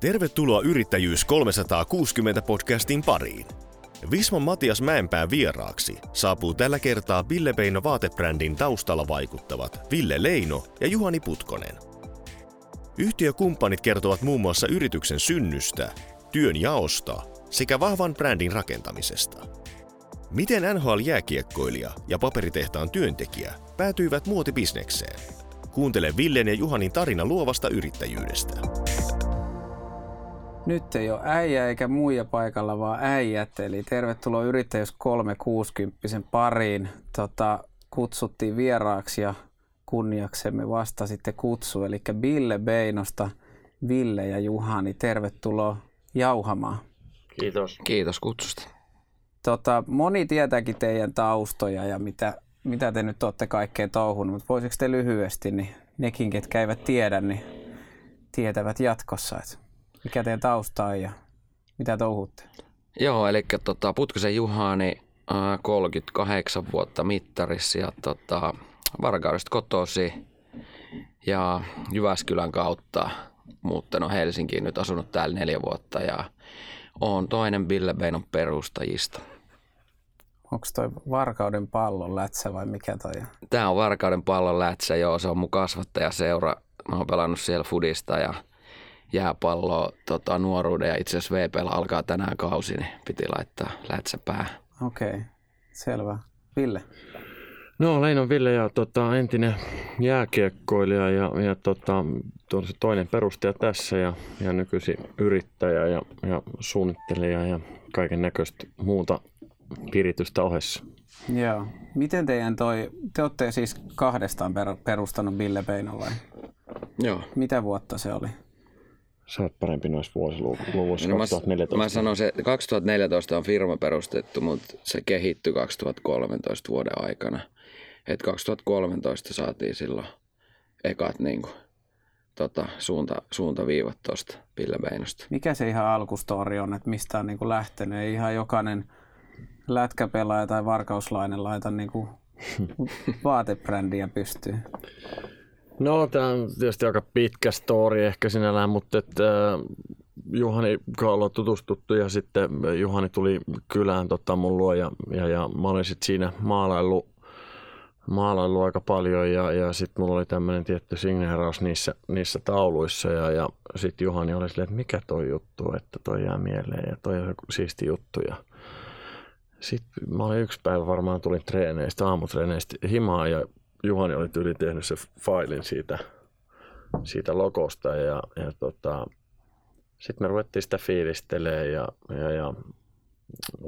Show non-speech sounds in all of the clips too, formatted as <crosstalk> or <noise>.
Tervetuloa Yrittäjyys 360 podcastin pariin. Vismon Matias Mäenpää vieraaksi saapuu tällä kertaa Ville Beino vaatebrändin taustalla vaikuttavat Ville Leino ja Juhani Putkonen. Yhtiökumppanit kertovat muun muassa yrityksen synnystä, työn jaosta sekä vahvan brändin rakentamisesta. Miten NHL-jääkiekkoilija ja paperitehtaan työntekijä päätyivät muotibisnekseen? Kuuntele Villen ja Juhanin tarina luovasta yrittäjyydestä. Nyt ei ole äijä eikä muija paikalla, vaan äijät. Eli tervetuloa Yrittäjyys 360 pariin. Tota, kutsuttiin vieraaksi ja kunniaksemme vasta sitten kutsu. Eli Bille Beinosta, Ville ja Juhani, tervetuloa jauhamaan. Kiitos. Kiitos kutsusta. Tota, moni tietääkin teidän taustoja ja mitä, mitä te nyt olette kaikkea touhunut, mutta voisiko te lyhyesti, niin nekin, ketkä eivät tiedä, niin tietävät jatkossa, että mikä teidän tausta on ja mitä touhutte? Joo, eli tota, Putkosen Juhani, äh, 38 vuotta mittarissa ja tota, Varkaudesta kotosi ja Jyväskylän kautta muuttanut Helsinkiin, nyt asunut täällä neljä vuotta ja on toinen Ville Beinon perustajista. Onko toi Varkauden pallon lätsä vai mikä toi on? Tämä on Varkauden pallon lätsä, joo, se on mun kasvattajaseura. Mä oon pelannut siellä fudista ja jääpalloa tota, nuoruuden ja itse asiassa VPL alkaa tänään kausi, niin piti laittaa lätsä päähän. Okei, okay. selvä. Ville? No Leino Ville ja tota, entinen jääkiekkoilija ja, ja tota, toinen perustaja tässä ja, ja nykyisin yrittäjä ja, ja suunnittelija ja kaiken näköistä muuta piritystä ohessa. Joo. Miten teidän toi, te olette siis kahdestaan perustanut Ville Beino vai? Joo. Mitä vuotta se oli? Sä oot parempi noissa vuosiluvuissa, no 2014. Mä, mä sanon se, 2014 on firma perustettu, mutta se kehittyi 2013 vuoden aikana. Et 2013 saatiin silloin ekat niin kuin, tota, suunta, suuntaviivat tuosta Ville Beinosta. Mikä se ihan alkustori on, että mistä on niin kuin lähtenyt? Ei ihan jokainen lätkäpelaaja tai varkauslainen laita <laughs> niin kuin vaatebrändiä pystyy. No, tämä on tietysti aika pitkä story ehkä sinällään, mutta että, äh, Juhani ollaan tutustuttu ja sitten Juhani tuli kylään tota, mun luo ja, ja, ja mä olin sitten siinä maalaillut maalaillut aika paljon ja, ja sitten mulla oli tämmöinen tietty signeeraus niissä, niissä tauluissa ja, ja sitten Juhani oli silleen, että mikä toi juttu, että toi jää mieleen ja toi on siisti juttu ja sitten mä olin yksi päivä varmaan tulin treeneistä, aamutreeneistä himaan ja Juhani oli tyyli tehnyt se failin siitä, siitä logosta ja, ja tota, sitten me ruvettiin sitä fiilistelemään ja, ja, ja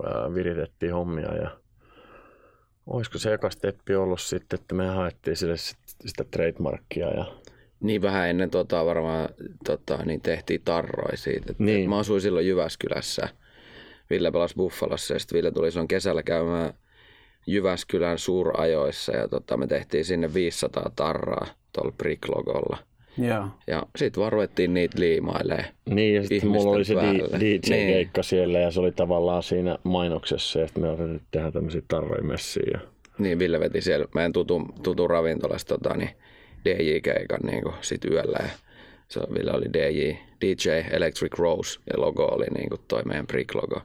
ää, viritettiin hommia ja olisiko se eka steppi ollut sitten, että me haettiin sille sitä trademarkia ja niin vähän ennen tota, varmaan tota, niin tehtiin tarroi siitä. Että niin. Mä asuin silloin Jyväskylässä. Ville pelasi Buffalossa ja sitten Ville tuli silloin kesällä käymään Jyväskylän suurajoissa ja tota, me tehtiin sinne 500 tarraa tuolla Brick-logolla. Ja, ja sitten vaan ruvettiin niitä liimailemaan Niin, ja sitten mulla oli se DJ-keikka niin. siellä ja se oli tavallaan siinä mainoksessa sitten me otettiin tehdä tämmöisiä tarroja messiä. Ja... Niin, Ville veti siellä meidän tutu, tutu ravintolasta tota, niin DJ-keikan niin sit yöllä ja se Ville oli DJ, DJ Electric Rose ja logo oli niin kuin toi meidän Brick-logo.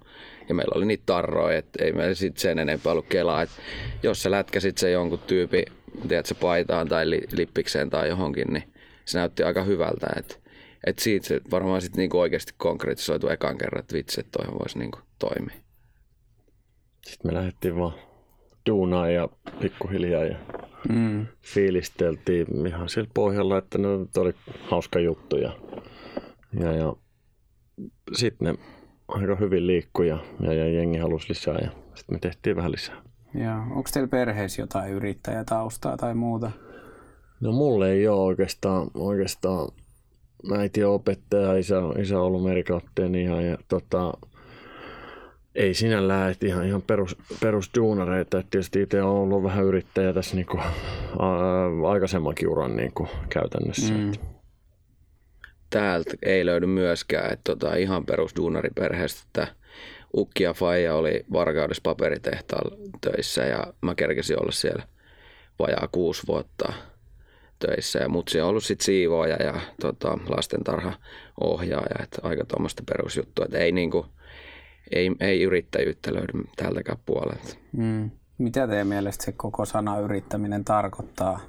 Ja meillä oli niitä tarroja, että ei meillä sitten sen enempää ollut kelaa. Että jos sä lätkäsit se jonkun tyypi, tiedät se paitaan tai li, lippikseen tai johonkin, niin se näytti aika hyvältä. Että et siitä se varmaan sitten niinku oikeasti konkretisoitu ekan kerran, että vitsi, että toihan voisi niinku toimia. Sitten me lähdettiin vaan duunaan ja pikkuhiljaa ja mm. fiilisteltiin ihan sillä pohjalla, että ne oli hauska juttu. Ja, ja, ja sitten ne aika hyvin liikkui ja, ja, ja jengi halusi lisää ja sitten me tehtiin vähän lisää. Ja onko teillä perheessä jotain yrittäjätaustaa tai muuta? No mulle ei ole oikeastaan, oikeastaan äiti on opettaja, isä, isä on ollut merikapteeni ihan ja tota, ei sinällään, että ihan, ihan perus, perusduunareita. Että tietysti itse on ollut vähän yrittäjä tässä niin kuin, ää, aikaisemmankin uran niin kuin, käytännössä. Mm täältä ei löydy myöskään, että tota, ihan perusduunariperheestä, että Ukki ja Faija oli Varkaudessa paperitehtaalla töissä ja mä kerkesin olla siellä vajaa kuusi vuotta töissä ja mutsi on ollut sitten siivooja ja tota, lastentarha-ohjaaja, että aika tuommoista perusjuttua, että ei, niinku, ei, ei yrittäjyyttä löydy tältäkään puolelta. Mm. Mitä teidän mielestä se koko sana yrittäminen tarkoittaa?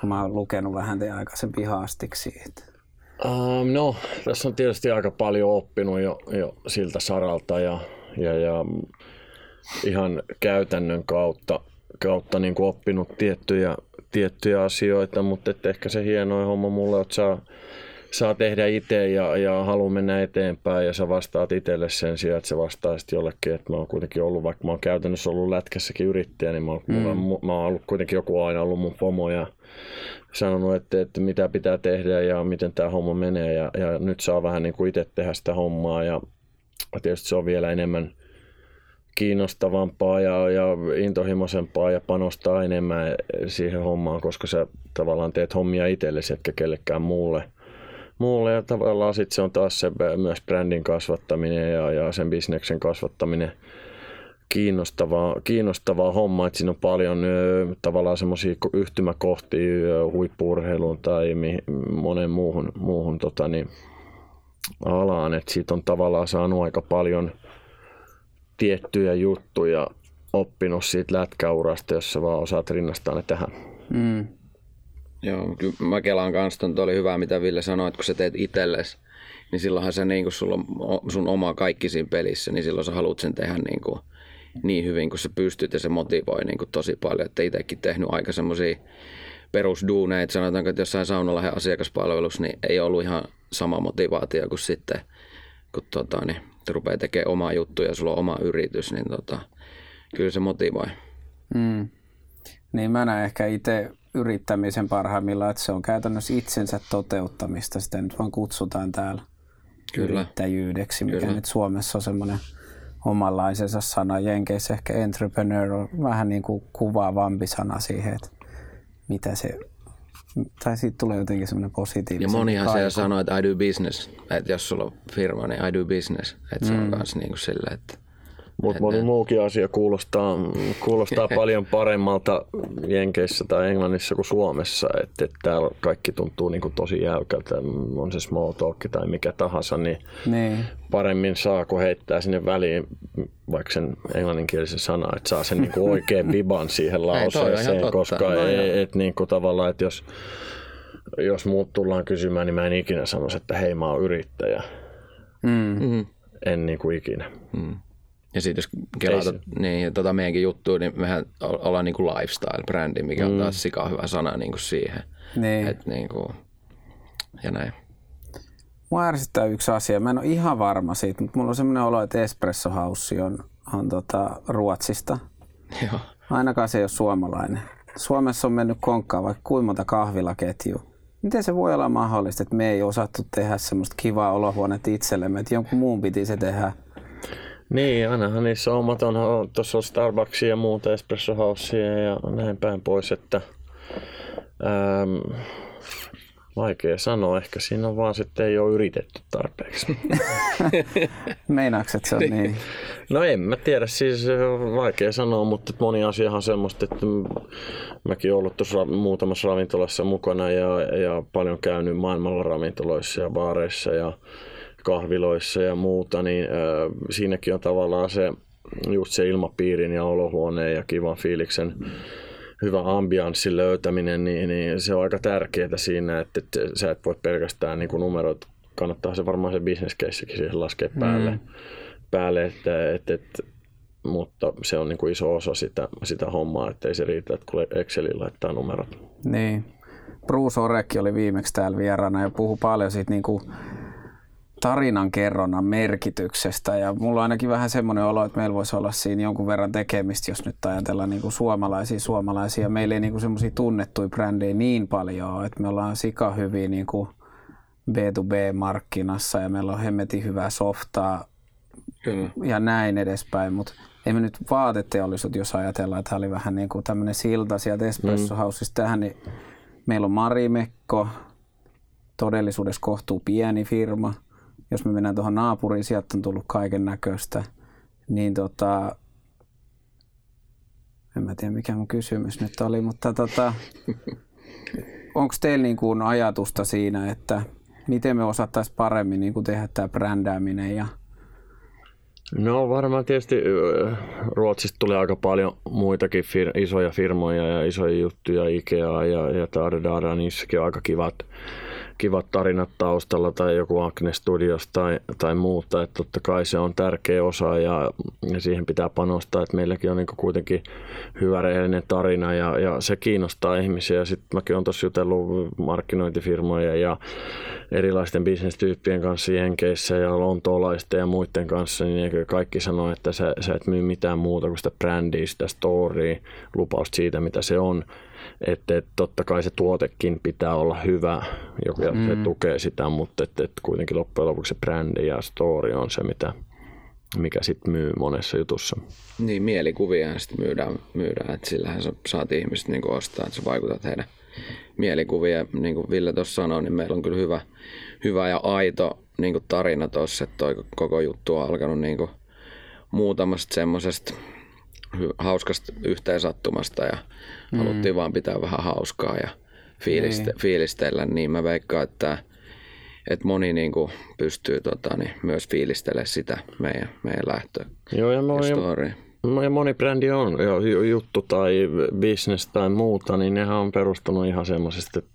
Kun mä oon lukenut vähän teidän aikaisempi haastiksi siitä. Um, no, tässä on tietysti aika paljon oppinut jo, jo siltä saralta ja, ja, ja ihan käytännön kautta, kautta niin kuin oppinut tiettyjä, tiettyjä asioita, mutta ehkä se hienoin homma mulle, että saa, saa tehdä itse ja, ja haluaa mennä eteenpäin ja sä vastaat itselle sen sijaan, että sä vastaisit jollekin, että mä oon kuitenkin ollut, vaikka mä oon käytännössä ollut lätkässäkin yrittäjä, niin mä oon, mm. mulla, mä oon ollut kuitenkin joku aina ollut mun pomo ja sanonut, että, että mitä pitää tehdä ja miten tämä homma menee ja, ja nyt saa vähän niin kuin itse tehdä sitä hommaa ja tietysti se on vielä enemmän kiinnostavampaa ja, ja intohimoisempaa ja panostaa enemmän siihen hommaan, koska sä tavallaan teet hommia itsellesi, etkä kellekään muulle. Muulle. Ja tavallaan sitten se on taas se myös brändin kasvattaminen ja, ja sen bisneksen kasvattaminen kiinnostavaa, kiinnostavaa homma, että siinä on paljon ö, tavallaan semmoisia yhtymäkohtia huippuurheiluun tai mi, monen muuhun, muuhun tota, niin, alaan, että siitä on tavallaan saanut aika paljon – tiettyjä juttuja oppinut siitä lätkäurasta, jos sä vaan osaat rinnastaa ne tähän. Mm. Joo, kyllä mä kelaan kanssa, että oli hyvä mitä Ville sanoi, että kun sä teet itsellesi, niin silloinhan se niin kun sulla on sun oma kaikki siinä pelissä, niin silloin sä haluat sen tehdä niin, kuin, niin hyvin kuin sä pystyt ja se motivoi niin kuin tosi paljon. Että itsekin tehnyt aika semmoisia perusduuneita, sanotaanko, että jossain saunalahen asiakaspalvelussa, niin ei ollut ihan sama motivaatio kuin sitten, kun tota, niin sitten rupeaa tekemään omaa juttuja ja sulla on oma yritys, niin tota, kyllä se motivoi. Mm. Niin mä näen ehkä itse yrittämisen parhaimmillaan, että se on käytännössä itsensä toteuttamista. Sitä nyt vaan kutsutaan täällä Kyllä. yrittäjyydeksi, mikä Kyllä. nyt Suomessa on semmoinen omanlaisensa sana. Jenkeissä ehkä entrepreneur on vähän niin kuin kuvaavampi sana siihen, että mitä se tai siitä tulee jotenkin semmoinen positiivinen. Ja monihan se sanoo, että I do business. Että jos sulla on firma, niin I do business. Että mm. se on myös mm. niin kuin sillä, että mutta moni muukin asia kuulostaa, kuulostaa <laughs> paljon paremmalta Jenkeissä tai Englannissa kuin Suomessa. Että et täällä kaikki tuntuu niinku tosi jäykältä, on se small talk tai mikä tahansa, niin, niin. paremmin saako heittää sinne väliin vaikka sen englanninkielisen sanan, että saa sen niinku oikein <laughs> viban siihen lauseeseen, koska no, ei, et niinku tavallaan, että jos, jos muut tullaan kysymään, niin mä en ikinä sanoisi, että hei mä oon yrittäjä. Mm. mm. En niinku ikinä. Mm. Ja sitten jos kelaa niin, tota meidänkin juttuun, niin mehän ollaan niin kuin lifestyle-brändi, mikä on mm. taas sika hyvä sana niin kuin siihen. Niin. Et niin kuin, ja näin. Mua ärsyttää yksi asia. Mä en ole ihan varma siitä, mutta mulla on semmoinen olo, että Espresso House on, on tota Ruotsista. <laughs> Joo. Ainakaan se ei ole suomalainen. Suomessa on mennyt konkkaan vaikka kuinka monta kahvilaketjua. Miten se voi olla mahdollista, että me ei osattu tehdä semmoista kivaa olohuonetta itsellemme, että jonkun muun piti se tehdä niin, ainahan niissä omat on, tuossa on Starbucksia ja muuta, Espresso Housea ja näin päin pois, että ähm, vaikea sanoa, ehkä siinä on vaan sitten ei ole yritetty tarpeeksi. <laughs> Meinaatko, että se on niin? No en mä tiedä, siis vaikea sanoa, mutta moni asiahan on semmoista, että mäkin ollut tuossa muutamassa ravintolassa mukana ja, ja paljon käynyt maailmalla ravintoloissa ja baareissa ja kahviloissa ja muuta, niin äh, siinäkin on tavallaan se just se ilmapiirin ja olohuoneen ja kivan fiiliksen hyvä ambianssin löytäminen, niin, niin se on aika tärkeää siinä, että, että sä et voi pelkästään niin kuin numerot, kannattaa se varmaan se bisneskeissäkin siihen laskea päälle, mm. päälle että, että, että, mutta se on niin kuin iso osa sitä, sitä hommaa, että ei se riitä, että kun Excelin laittaa numerot. Niin. Bruce Orekki oli viimeksi täällä vieraana ja puhui paljon siitä niin kuin tarinan kerronnan merkityksestä ja mulla on ainakin vähän semmoinen olo, että meillä voisi olla siinä jonkun verran tekemistä, jos nyt ajatellaan niin kuin suomalaisia suomalaisia. Meillä ei niin semmoisia tunnettuja brändejä niin paljon että me ollaan sika hyvin niin kuin B2B-markkinassa ja meillä on hemmetin hyvää softaa Kyllä. ja näin edespäin, mutta ei me nyt vaateteollisuus, jos ajatellaan, että tämä oli vähän niin kuin tämmöinen silta sieltä Espresso mm. Houseista tähän, niin meillä on Marimekko, todellisuudessa kohtuu pieni firma – jos me mennään tuohon naapuriin, sieltä on tullut kaiken näköistä, niin tota, en mä tiedä mikä mun kysymys nyt oli, mutta tota, onko teillä niin kuin ajatusta siinä, että miten me osattaisiin paremmin niin kuin tehdä tämä brändääminen ja No varmaan tietysti Ruotsista tulee aika paljon muitakin fir- isoja firmoja ja isoja juttuja, Ikea ja, ja Tardara, niissäkin on aika kivat kivat tarinat taustalla tai joku Acne Studios tai, tai muuta. Että totta kai se on tärkeä osa ja, ja siihen pitää panostaa, että meilläkin on niin kuitenkin hyvä rehellinen tarina ja, ja se kiinnostaa ihmisiä. Sitten mäkin olen tuossa jutellut markkinointifirmoja ja erilaisten bisnestyyppien kanssa Jenkeissä ja lontoolaisten ja muiden kanssa, niin kaikki sanoo, että sä, sä et myy mitään muuta kuin sitä brändiä, sitä storya, lupausta siitä, mitä se on että et, totta kai se tuotekin pitää olla hyvä ja mm. se tukee sitä, mutta et, et kuitenkin loppujen lopuksi se brändi ja story on se, mitä, mikä sitten myy monessa jutussa. Niin, mielikuvia sitten myydään, myydään että sillähän sä saat ihmiset niin ostaa, että sä vaikutat heidän mielikuvia. Niin kuin Ville tuossa sanoi, niin meillä on kyllä hyvä, hyvä ja aito niin kuin tarina tuossa, että toi koko juttu on alkanut niin kuin muutamasta semmoisesta hauskasta yhteensattumasta ja mm. haluttiin vaan pitää vähän hauskaa ja fiiliste, niin. fiilistellä, niin mä veikkaan, että, että moni niin kuin pystyy tota, niin myös fiilistelemään sitä meidän, meidän lähtö Joo, ja moni, ja moni brändi on jo juttu tai business tai muuta, niin nehän on perustunut ihan semmoisesta, että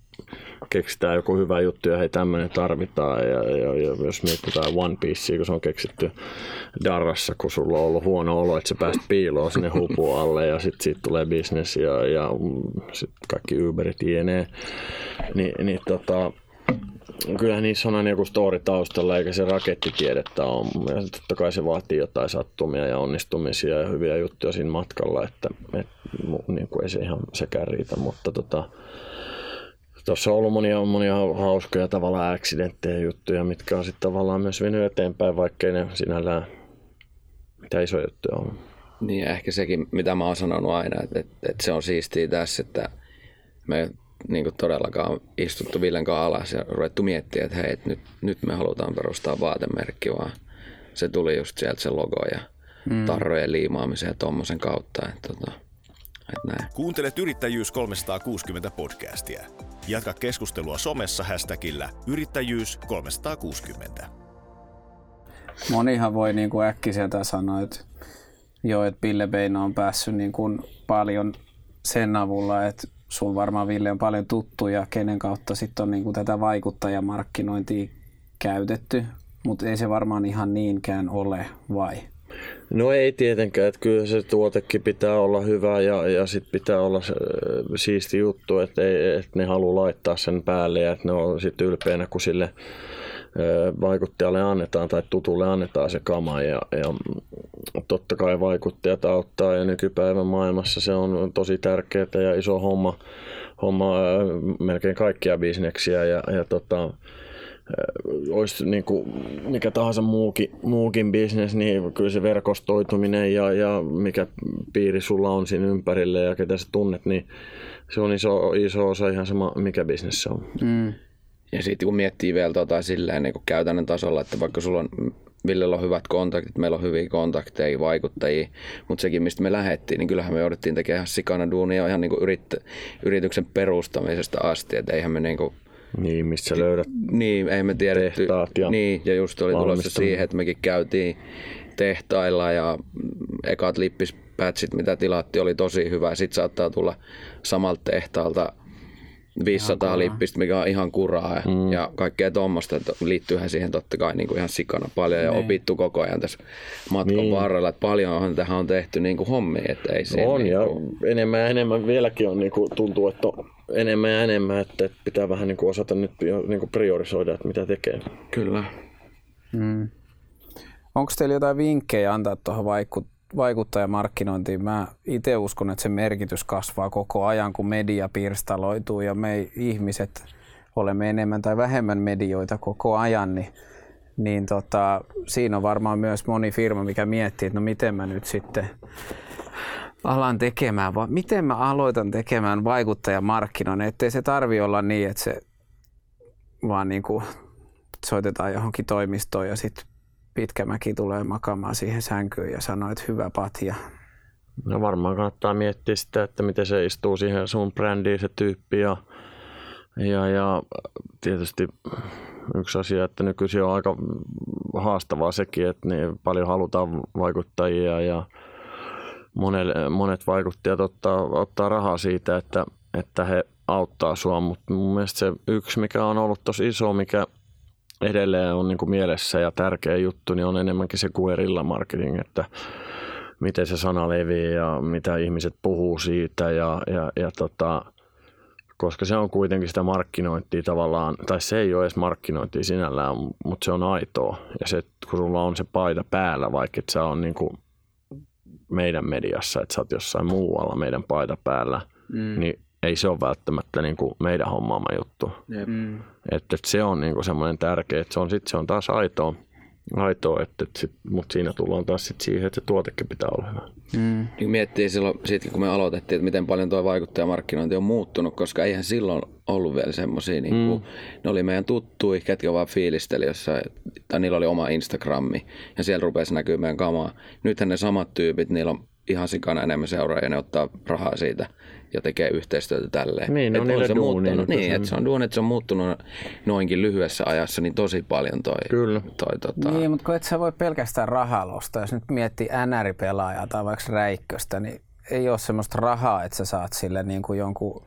keksitään joku hyvä juttu ja hei tämmöinen tarvitaan. Ja, ja, ja jos mietitään One Piece, kun se on keksitty Darrassa, kun sulla on ollut huono olo, että sä pääst piiloon sinne hupu alle ja sitten siitä tulee business ja, ja sit kaikki Uberit jne. Ni, niin tota, kyllä niissä on aina joku story taustalla, eikä se rakettitiedettä ole. Ja totta kai se vaatii jotain sattumia ja onnistumisia ja hyviä juttuja siinä matkalla, että et, niin kuin ei se ihan sekään riitä, mutta tota, Tuossa on ollut monia, monia hauskoja tavallaan accidenttejä juttuja, mitkä on sitten tavallaan myös venyt eteenpäin, vaikkei ne sinällään mitä iso juttuja on. Niin ehkä sekin, mitä mä oon sanonut aina, että, että, että se on siistiä tässä, että me niin kuin todellakaan istuttu Villen kanssa alas ja ruvettu miettiä, että hei, että nyt, nyt me halutaan perustaa vaatemerkki, vaan se tuli just sieltä se logo ja mm. tarrojen liimaamisen ja tuommoisen kautta. Että, tota, että näin. Kuuntelet Yrittäjyys 360 podcastia. Jatka keskustelua somessa hashtagillä yrittäjyys 360. Monihan voi niin kuin äkkiseltä sanoa, että joo, että Ville Beino on päässyt niin kuin paljon sen avulla, että sun varmaan Ville on paljon tuttuja, kenen kautta sitten on niin kuin tätä vaikuttajamarkkinointia käytetty, mutta ei se varmaan ihan niinkään ole, vai? No ei tietenkään, että kyllä se tuotekin pitää olla hyvä ja, ja sitten pitää olla se, siisti juttu, että, ei, että ne haluaa laittaa sen päälle ja että ne on sitten ylpeänä, kun sille vaikuttajalle annetaan tai tutulle annetaan se kama ja, ja totta kai vaikuttajat auttaa ja nykypäivän maailmassa se on tosi tärkeää ja iso homma, homma melkein kaikkia bisneksiä ja, ja tota, olisi niin kuin mikä tahansa muukin, muukin bisnes, niin kyllä se verkostoituminen ja, ja mikä piiri sulla on siinä ympärille ja ketä sä tunnet, niin se on iso, iso osa ihan sama, mikä bisnes se on. Mm. Ja sitten kun miettii vielä tota silleen niin kuin käytännön tasolla, että vaikka sulla on Villellä on hyvät kontaktit, meillä on hyviä kontakteja, vaikuttajia, mutta sekin, mistä me lähdettiin, niin kyllähän me jouduttiin tekemään ihan sikana duunia ihan niin kuin yrit, yrityksen perustamisesta asti, että eihän me niin kuin niin, missä löydät Niin, ei me tiedetty. ja Niin, ja just oli tulossa siihen, että mekin käytiin tehtailla ja ekat lippispatchit, mitä tilattiin, oli tosi hyvä. Sitten saattaa tulla samalta tehtaalta 500 lippistä, mikä on ihan kuraa ja, mm. ja kaikkea tuommoista. Liittyyhän siihen totta kai niin kuin ihan sikana paljon ja niin. opittu koko ajan tässä matkan niin. varrella. Että paljon tähän on tehty niin kuin hommia. Että ei se on niin ja kuin... enemmän ja enemmän vieläkin on, niin kuin, tuntuu, että on enemmän ja enemmän, että pitää vähän niin kuin osata nyt niin kuin priorisoida, että mitä tekee. Kyllä. Mm. Onko teillä jotain vinkkejä antaa tuohon vaikut- vaikuttajamarkkinointiin? Mä itse uskon, että se merkitys kasvaa koko ajan, kun media pirstaloituu ja me ihmiset olemme enemmän tai vähemmän medioita koko ajan, niin, niin tota, siinä on varmaan myös moni firma, mikä miettii, että no miten mä nyt sitten alan tekemään, vaan miten mä aloitan tekemään vaikuttajamarkkinoinnin, ettei se tarvi olla niin, että se vaan niin kuin soitetaan johonkin toimistoon ja sitten Pitkämäki tulee makaamaan siihen sänkyyn ja sanoo, että hyvä patja. No varmaan kannattaa miettiä sitä, että miten se istuu siihen sun brändiin se tyyppi ja Ja, ja tietysti yksi asia, että nykyisin on aika haastavaa sekin, että niin paljon halutaan vaikuttajia ja monet, monet vaikuttajat ottaa, ottaa rahaa siitä, että, että he auttaa sua, mutta mun mielestä se yksi, mikä on ollut tosi iso, mikä edelleen on niin kuin mielessä ja tärkeä juttu, niin on enemmänkin se guerilla marketing, että miten se sana leviää ja mitä ihmiset puhuu siitä ja, ja, ja tota, koska se on kuitenkin sitä markkinointia tavallaan, tai se ei ole edes markkinointia sinällään, mutta se on aitoa. Ja se, kun sulla on se paita päällä, vaikka et sä on niin kuin meidän mediassa, että sä oot jossain muualla meidän paita päällä, mm. niin ei se ole välttämättä niin kuin meidän hommaama juttu. Mm. Että, että se on niin kuin semmoinen tärkeä, että se on, sit, se on taas aitoa aitoa, että, että sit, mutta siinä tullaan taas sit siihen, että se tuotekin pitää olla hyvä. Mm. Niin miettii silloin, sit, kun me aloitettiin, että miten paljon tuo vaikuttajamarkkinointi on muuttunut, koska eihän silloin ollut vielä semmoisia, niin mm. ne oli meidän tuttuja, ketkä vaan fiilisteli jossain, tai niillä oli oma Instagrammi, ja siellä rupesi näkyä meidän kamaa. Nythän ne samat tyypit, niillä on ihan sikana enemmän seuraajia, ne ottaa rahaa siitä ja tekee yhteistyötä tälleen. Niin, no on se muuttunut, niin, että se on duuni, että se on muuttunut noinkin lyhyessä ajassa niin tosi paljon toi. Kyllä. Toi, tota... Niin, mutta kun et sä voi pelkästään rahalla ostaa. Jos nyt miettii NR-pelaajaa tai vaikka Räikköstä, niin ei ole semmoista rahaa, että sä saat sille niin kuin jonkun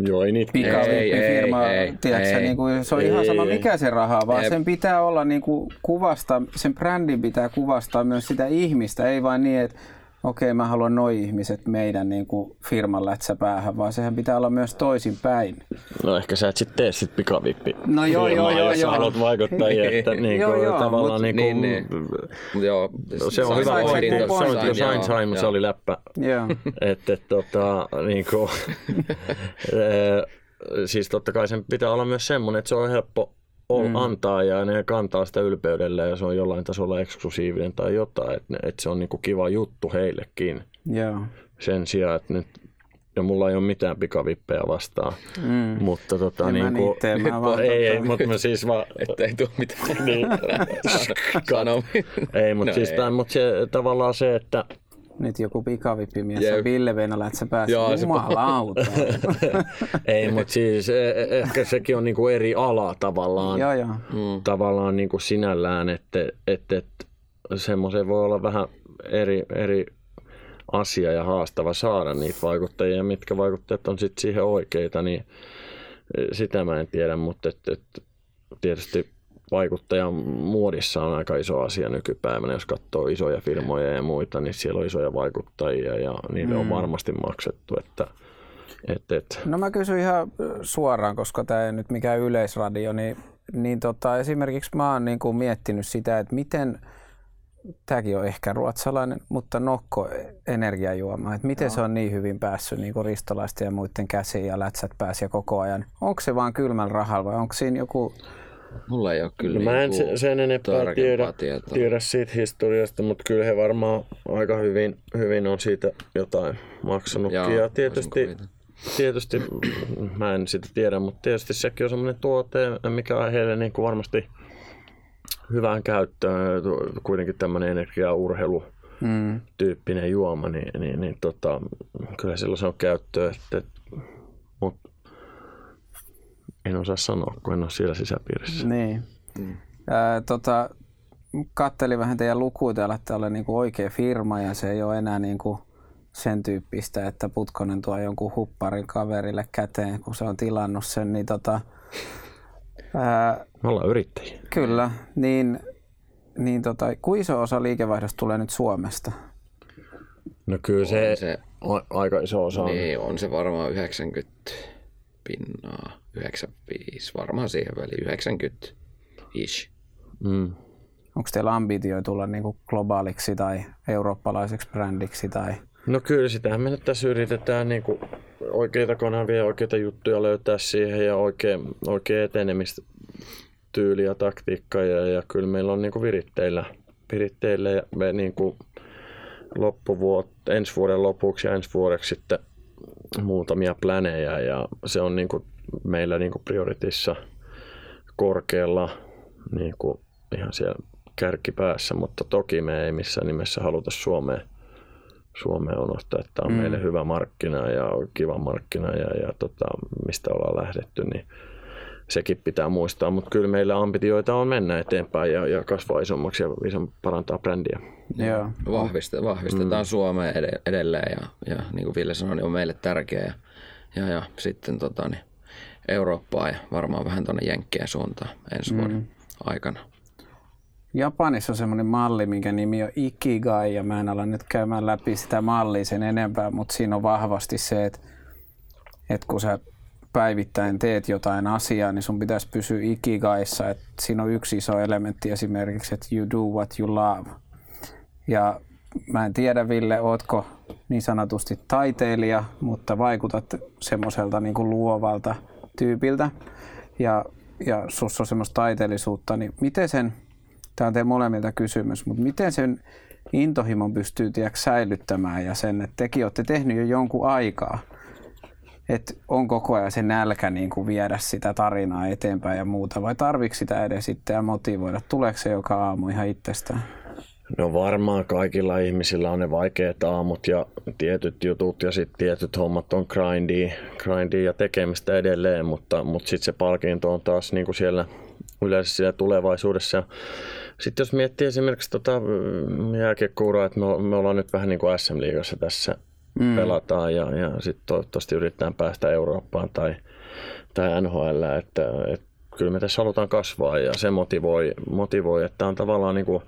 Joo, ei niitä pikavippifirma, ei, ei, tiedätkö, ei, niin kuin, se on ei, ihan sama mikä se raha, vaan ei. sen pitää olla niin kuin kuvasta, sen brändin pitää kuvastaa myös sitä ihmistä, ei vain niin, että okei, mä haluan noi ihmiset meidän niin kuin firman lätsäpäähän, vaan sehän pitää olla myös toisin päin. No ehkä sä et sitten tee sit pikavippi. No joo, joo, joo. Jos joo. haluat vaikuttaa, <laughs> että niin joo, joo, tavallaan mut, niin kuin, niin, niin. Joo, se on hyvä pointti. Se on jo Sain Sain, se oli läppä. Joo. <laughs> että tota, niin kuin, <laughs> siis totta kai sen pitää olla myös semmoinen, että se on helppo mm. antaa ja ne kantaa sitä ylpeydellä ja se on jollain tasolla eksklusiivinen tai jotain, että, että se on niinku kiva juttu heillekin. Yeah. Sen sijaan, että nyt ja mulla ei ole mitään pikavippejä vastaan. Mm. Mutta tota, en niin kuin, tee, ei, ei, mutta mä siis vaan... <laughs> Että ei tule mitään. <laughs> niin. Sano. ei, mutta no siis ei. mutta se, tavallaan se, että nyt joku pikavippimies yeah. on Ville Venäjä, että sä pääsit Joo, jumalauta. <laughs> Ei, mutta siis e, e, ehkä sekin on niinku eri ala tavallaan, joo, joo. Mm. tavallaan niinku sinällään, että, että, että semmoisen voi olla vähän eri, eri asia ja haastava saada niitä vaikuttajia, mitkä vaikuttajat on sitten siihen oikeita, niin e, sitä mä en tiedä, mutta et, et, tietysti vaikuttajan muodissa on aika iso asia nykypäivänä. Jos katsoo isoja firmoja ja muita, niin siellä on isoja vaikuttajia ja niille mm. on varmasti maksettu. Että, et, et. No mä kysyn ihan suoraan, koska tämä ei nyt mikään yleisradio, niin, niin tota, esimerkiksi mä oon niin kuin miettinyt sitä, että miten, tämäkin on ehkä ruotsalainen, mutta nokko energiajuoma, että miten no. se on niin hyvin päässyt niin kuin ristolaisten ja muiden käsiin ja lätsät pääsi koko ajan. Onko se vaan kylmällä rahalla vai onko siinä joku Mulla ei ole kyllä no, Mä en niinku sen enempää tiedä, tiedä siitä historiasta, mutta kyllä he varmaan aika hyvin, hyvin on siitä jotain maksanut. Joo, ja tietysti, tietysti, mä en sitä tiedä, mutta tietysti sekin on semmoinen tuote, mikä on heille niin kuin varmasti hyvään käyttöön. Kuitenkin tämmöinen energiaurheilu mm. tyyppinen juoma, niin, niin, niin tota, kyllä silloin se on käyttöä. Että, mutta en osaa sanoa, kun en ole siellä sisäpiirissä. Niin. Mm. Ää, tota, kattelin vähän teidän lukuja, täällä, että ole niinku oikea firma ja se ei ole enää niinku sen tyyppistä, että Putkonen tuo jonkun hupparin kaverille käteen, kun se on tilannut sen. Niin tota, ää, Me ollaan yrittäjiä. Kyllä, niin, niin tota, kuinka iso osa liikevaihdosta tulee nyt Suomesta? No kyllä se, on se aika iso osa on. Niin, on se varmaan 90 pinnaa. 95, varmaan siihen väliin 90 ish. Mm. Onko teillä ambitio tulla niin kuin globaaliksi tai eurooppalaiseksi brändiksi? Tai... No kyllä, sitähän me nyt tässä yritetään niin kuin oikeita kanavia, oikeita juttuja löytää siihen ja oikein, oikein etenemistä tyyli ja taktiikka ja, ja kyllä meillä on niin kuin viritteillä, viritteillä ja me niin kuin loppuvuot, ensi vuoden lopuksi ja ensi vuodeksi sitten muutamia plänejä ja se on niin kuin meillä niin kuin prioritissa korkealla niin kuin ihan siellä kärkipäässä, mutta toki me ei missään nimessä haluta Suomeen, Suomeen unohtaa, että tämä on mm. meille hyvä markkina ja kiva markkina ja, ja tota, mistä ollaan lähdetty, niin sekin pitää muistaa. Mutta kyllä meillä ambitioita on mennä eteenpäin ja, ja kasvaa isommaksi ja ison parantaa brändiä. Joo. Vahviste, vahvistetaan mm. Suomea edelleen ja, ja niin kuin Ville sanoi, niin on meille tärkeä. Ja, ja, ja sitten tota, niin Eurooppaa ja varmaan vähän tuonne Jenkkien suuntaan ensi vuoden mm. aikana. Japanissa on semmoinen malli, minkä nimi on Ikigai, ja mä en ala nyt käymään läpi sitä mallia sen enempää, mutta siinä on vahvasti se, että, että kun sä päivittäin teet jotain asiaa, niin sun pitäisi pysyä Ikigaissa. Että siinä on yksi iso elementti esimerkiksi, että you do what you love. Ja mä en tiedä, Ville, ootko niin sanotusti taiteilija, mutta vaikutat semmoiselta niin kuin luovalta tyypiltä. Ja, ja sussa on semmoista taiteellisuutta, niin miten sen Tämä on teidän molemmilta kysymys, mutta miten sen intohimon pystyy tiedätkö, säilyttämään ja sen, että tekin olette tehnyt jo jonkun aikaa, että on koko ajan se nälkä niin kuin viedä sitä tarinaa eteenpäin ja muuta, vai tarvitsi sitä edes sitten ja motivoida? Tuleeko se joka aamu ihan itsestään? No varmaan kaikilla ihmisillä on ne vaikeat aamut ja tietyt jutut ja sitten tietyt hommat on grindia, grindia ja tekemistä edelleen, mutta, mutta sitten se palkinto on taas niin kuin siellä yleensä siellä tulevaisuudessa. Sitten jos miettii esimerkiksi tota mm, jääkiekouraa, että me, me ollaan nyt vähän niin kuin SM-liigassa tässä mm. pelataan ja, ja sitten toivottavasti yritetään päästä Eurooppaan tai, tai NHL, että, että kyllä me tässä halutaan kasvaa ja se motivoi, motivoi että on tavallaan niin kuin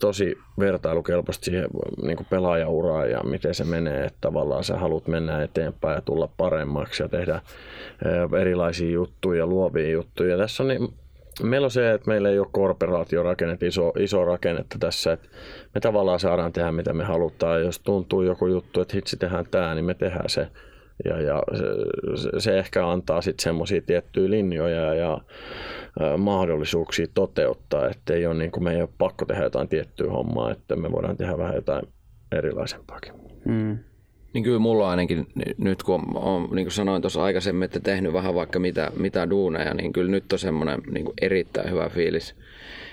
tosi vertailukelpoista siihen niin pelaajauraan ja miten se menee, että tavallaan sä haluat mennä eteenpäin ja tulla paremmaksi ja tehdä erilaisia juttuja, luovia juttuja. Tässä on niin, meillä on se, että meillä ei ole korporaatiorakennetta, iso, iso rakennetta tässä, että me tavallaan saadaan tehdä mitä me halutaan. Jos tuntuu joku juttu, että hitsi tehdään tämä, niin me tehdään se. Ja, ja se, se ehkä antaa sitten semmoisia tiettyjä linjoja ja ä, mahdollisuuksia toteuttaa, että ei ole niin kuin, me ei ole pakko tehdä jotain tiettyä hommaa, että me voidaan tehdä vähän jotain erilaisempaakin. Mm. Niin kyllä mulla ainakin nyt, kun on, niin kuin sanoin tuossa aikaisemmin, että tehnyt vähän vaikka mitä, mitä duuneja, niin kyllä nyt on semmoinen niin kuin erittäin hyvä fiilis.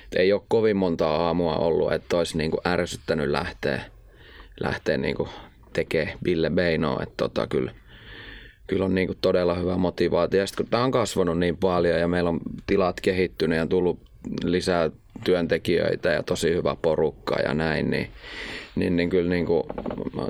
Et ei ole kovin monta aamua ollut, että olisi niin kuin ärsyttänyt lähteä, lähteä niin kuin tekemään Bille Beinoa. Että tota, kyllä, kyllä on niin kuin todella hyvä motivaatio. Ja sitten kun tämä on kasvanut niin paljon ja meillä on tilat kehittynyt ja tullut lisää työntekijöitä ja tosi hyvä porukka ja näin, niin niin, niin kyllä niin kuin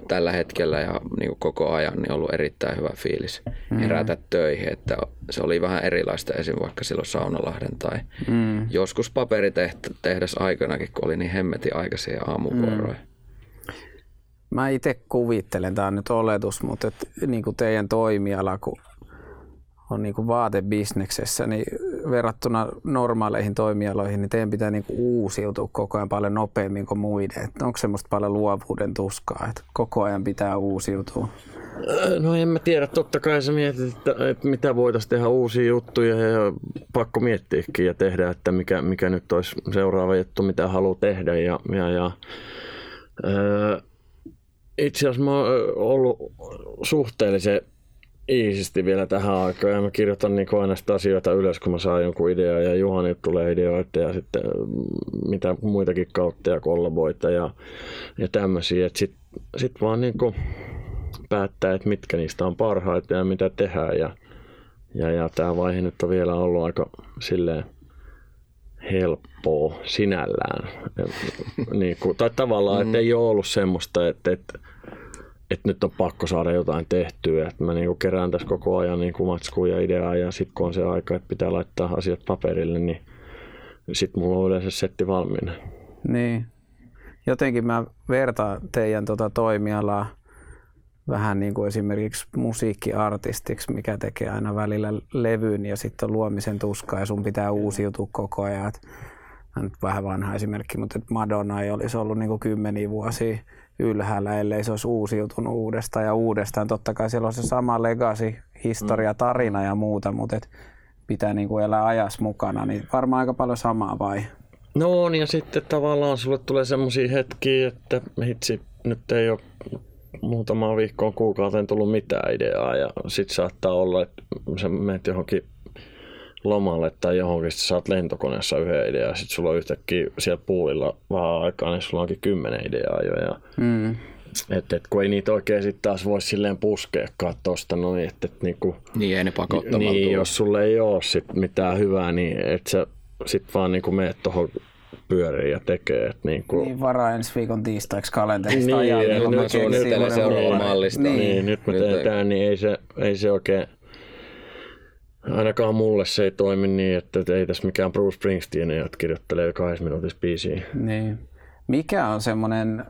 tällä hetkellä ja niin kuin koko ajan niin ollut erittäin hyvä fiilis mm. herätä töihin. Että se oli vähän erilaista esim. vaikka silloin Saunalahden tai mm. joskus paperitehdas aikanakin, kun oli niin hemmetin aikaisia aamuvuoroja. Mm. Mä itse kuvittelen, tämä on nyt oletus, mutta et, niin kuin teidän toimiala, kun on niin kuin vaatebisneksessä, niin verrattuna normaaleihin toimialoihin, niin teidän pitää niin kuin uusiutua koko ajan paljon nopeammin kuin muiden. Että onko semmoista paljon luovuuden tuskaa, että koko ajan pitää uusiutua? No en mä tiedä, totta kai sä mietit, että, että mitä voitaisiin tehdä uusia juttuja ja pakko miettiäkin ja tehdä, että mikä, mikä nyt olisi seuraava juttu, mitä haluaa tehdä. Ja, ja, ja, ää, itse asiassa mä oon ollut suhteellisen iisisti vielä tähän aikaan ja mä kirjoitan niin aina sitä asioita ylös, kun mä saan jonkun idea ja Juhani tulee ideoita ja sitten mitä muitakin kautta ja kollaboita ja, ja tämmöisiä. Sitten sit vaan niin kuin päättää, että mitkä niistä on parhaita ja mitä tehdään ja, ja, ja tämä vaihe nyt on vielä ollut aika silleen helppoa sinällään. niin kuin, tai tavallaan, että ei ole ollut semmoista, että, että että nyt on pakko saada jotain tehtyä. Että mä niinku kerään tässä koko ajan niinku matskua ja ideaa ja sitten kun on se aika, että pitää laittaa asiat paperille, niin sitten mulla on yleensä setti valmiina. Niin. Jotenkin mä vertaan teidän tota toimialaa vähän niin kuin esimerkiksi musiikkiartistiksi, mikä tekee aina välillä levyn ja sitten luomisen tuskaa ja sun pitää uusiutua koko ajan. nyt vähän vanha esimerkki, mutta Madonna ei olisi ollut niin kuin kymmeniä vuosia ylhäällä, ellei se olisi uusiutunut uudestaan ja uudestaan. Totta kai siellä on se sama legacy, historia, mm. tarina ja muuta, mutta et pitää niin kuin elää ajas mukana, niin varmaan aika paljon samaa vai? No on, ja sitten tavallaan sulle tulee semmoisia hetkiä, että hitsi, nyt ei ole muutama viikkoon kuukauteen tullut mitään ideaa ja sitten saattaa olla, että sä menet johonkin lomalle tai johonkin, sä saat lentokoneessa yhden idean ja sitten sulla on yhtäkkiä siellä puulilla vähän aikaa, niin sulla onkin kymmenen ideaa jo. Ja, mm. et, et, kun ei niitä oikein sitten taas voi silleen puskeakaan tuosta noin, että et, niinku, Niin ei ne pakottamalla niin, tule. jos sulle ei ole sit mitään hyvää, niin et sä sit vaan niinku meet tuohon pyöriin ja tekee. Et niinku, Niin varaa ensi viikon tiistaiksi kalenterista Niin, ajaa, ja milloin nyt keksin uuden seuraavaa vuoden. mallista. Niin. niin, nyt me Nyt ei- teetään, niin ei se, ei se oikein, ainakaan mulle se ei toimi niin, että et ei tässä mikään Bruce Springsteen, jotka kirjoittelee kahdessa minuutissa biisiä. Niin. Mikä on semmoinen,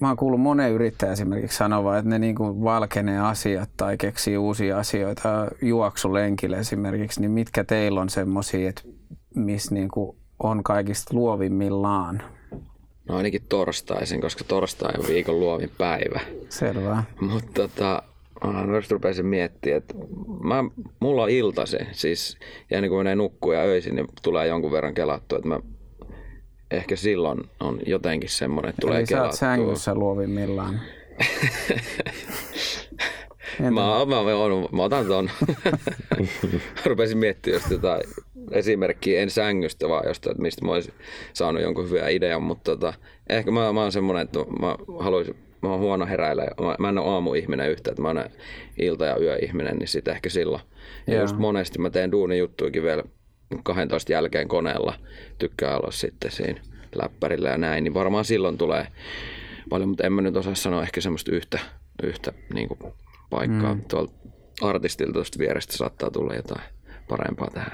mä oon kuullut monen yrittäjä esimerkiksi sanova, että ne niinku valkenee asiat tai keksii uusia asioita juoksulenkille esimerkiksi, niin mitkä teillä on semmoisia, että missä niinku on kaikista luovimmillaan? No ainakin torstaisin, koska torstai on viikon luovin päivä. Selvä. Mutta tota, just rupesin miettimään, että mä, mulla on iltasi, siis ja ennen kuin menee nukkua ja öisin, niin tulee jonkun verran kelattua, että mä ehkä silloin on jotenkin semmoinen, että tulee Eli sä oot kelattua. sängyssä luovimmillaan. <laughs> Mä, mä, mä, mä, mä otan ton. <laughs> <laughs> Rupesin miettimään just jotain esimerkkiä, en sängystä vaan jostain, että mistä mä olisin saanut jonkun hyvän idean, mutta tota, ehkä mä, mä oon semmonen, että mä haluaisin, mä oon huono heräillä, mä, mä en ole aamuihminen yhtä, että mä oon ilta- ja yöihminen, niin sitten ehkä silloin. Ja Joo. just monesti mä teen duunijuttuikin vielä 12 jälkeen koneella, tykkää olla sitten siinä läppärillä ja näin, niin varmaan silloin tulee paljon, mutta en mä nyt osaa sanoa ehkä semmoista yhtä, yhtä niin kuin paikkaa. Mm. Tuolta artistilta tuosta vierestä saattaa tulla jotain parempaa tähän.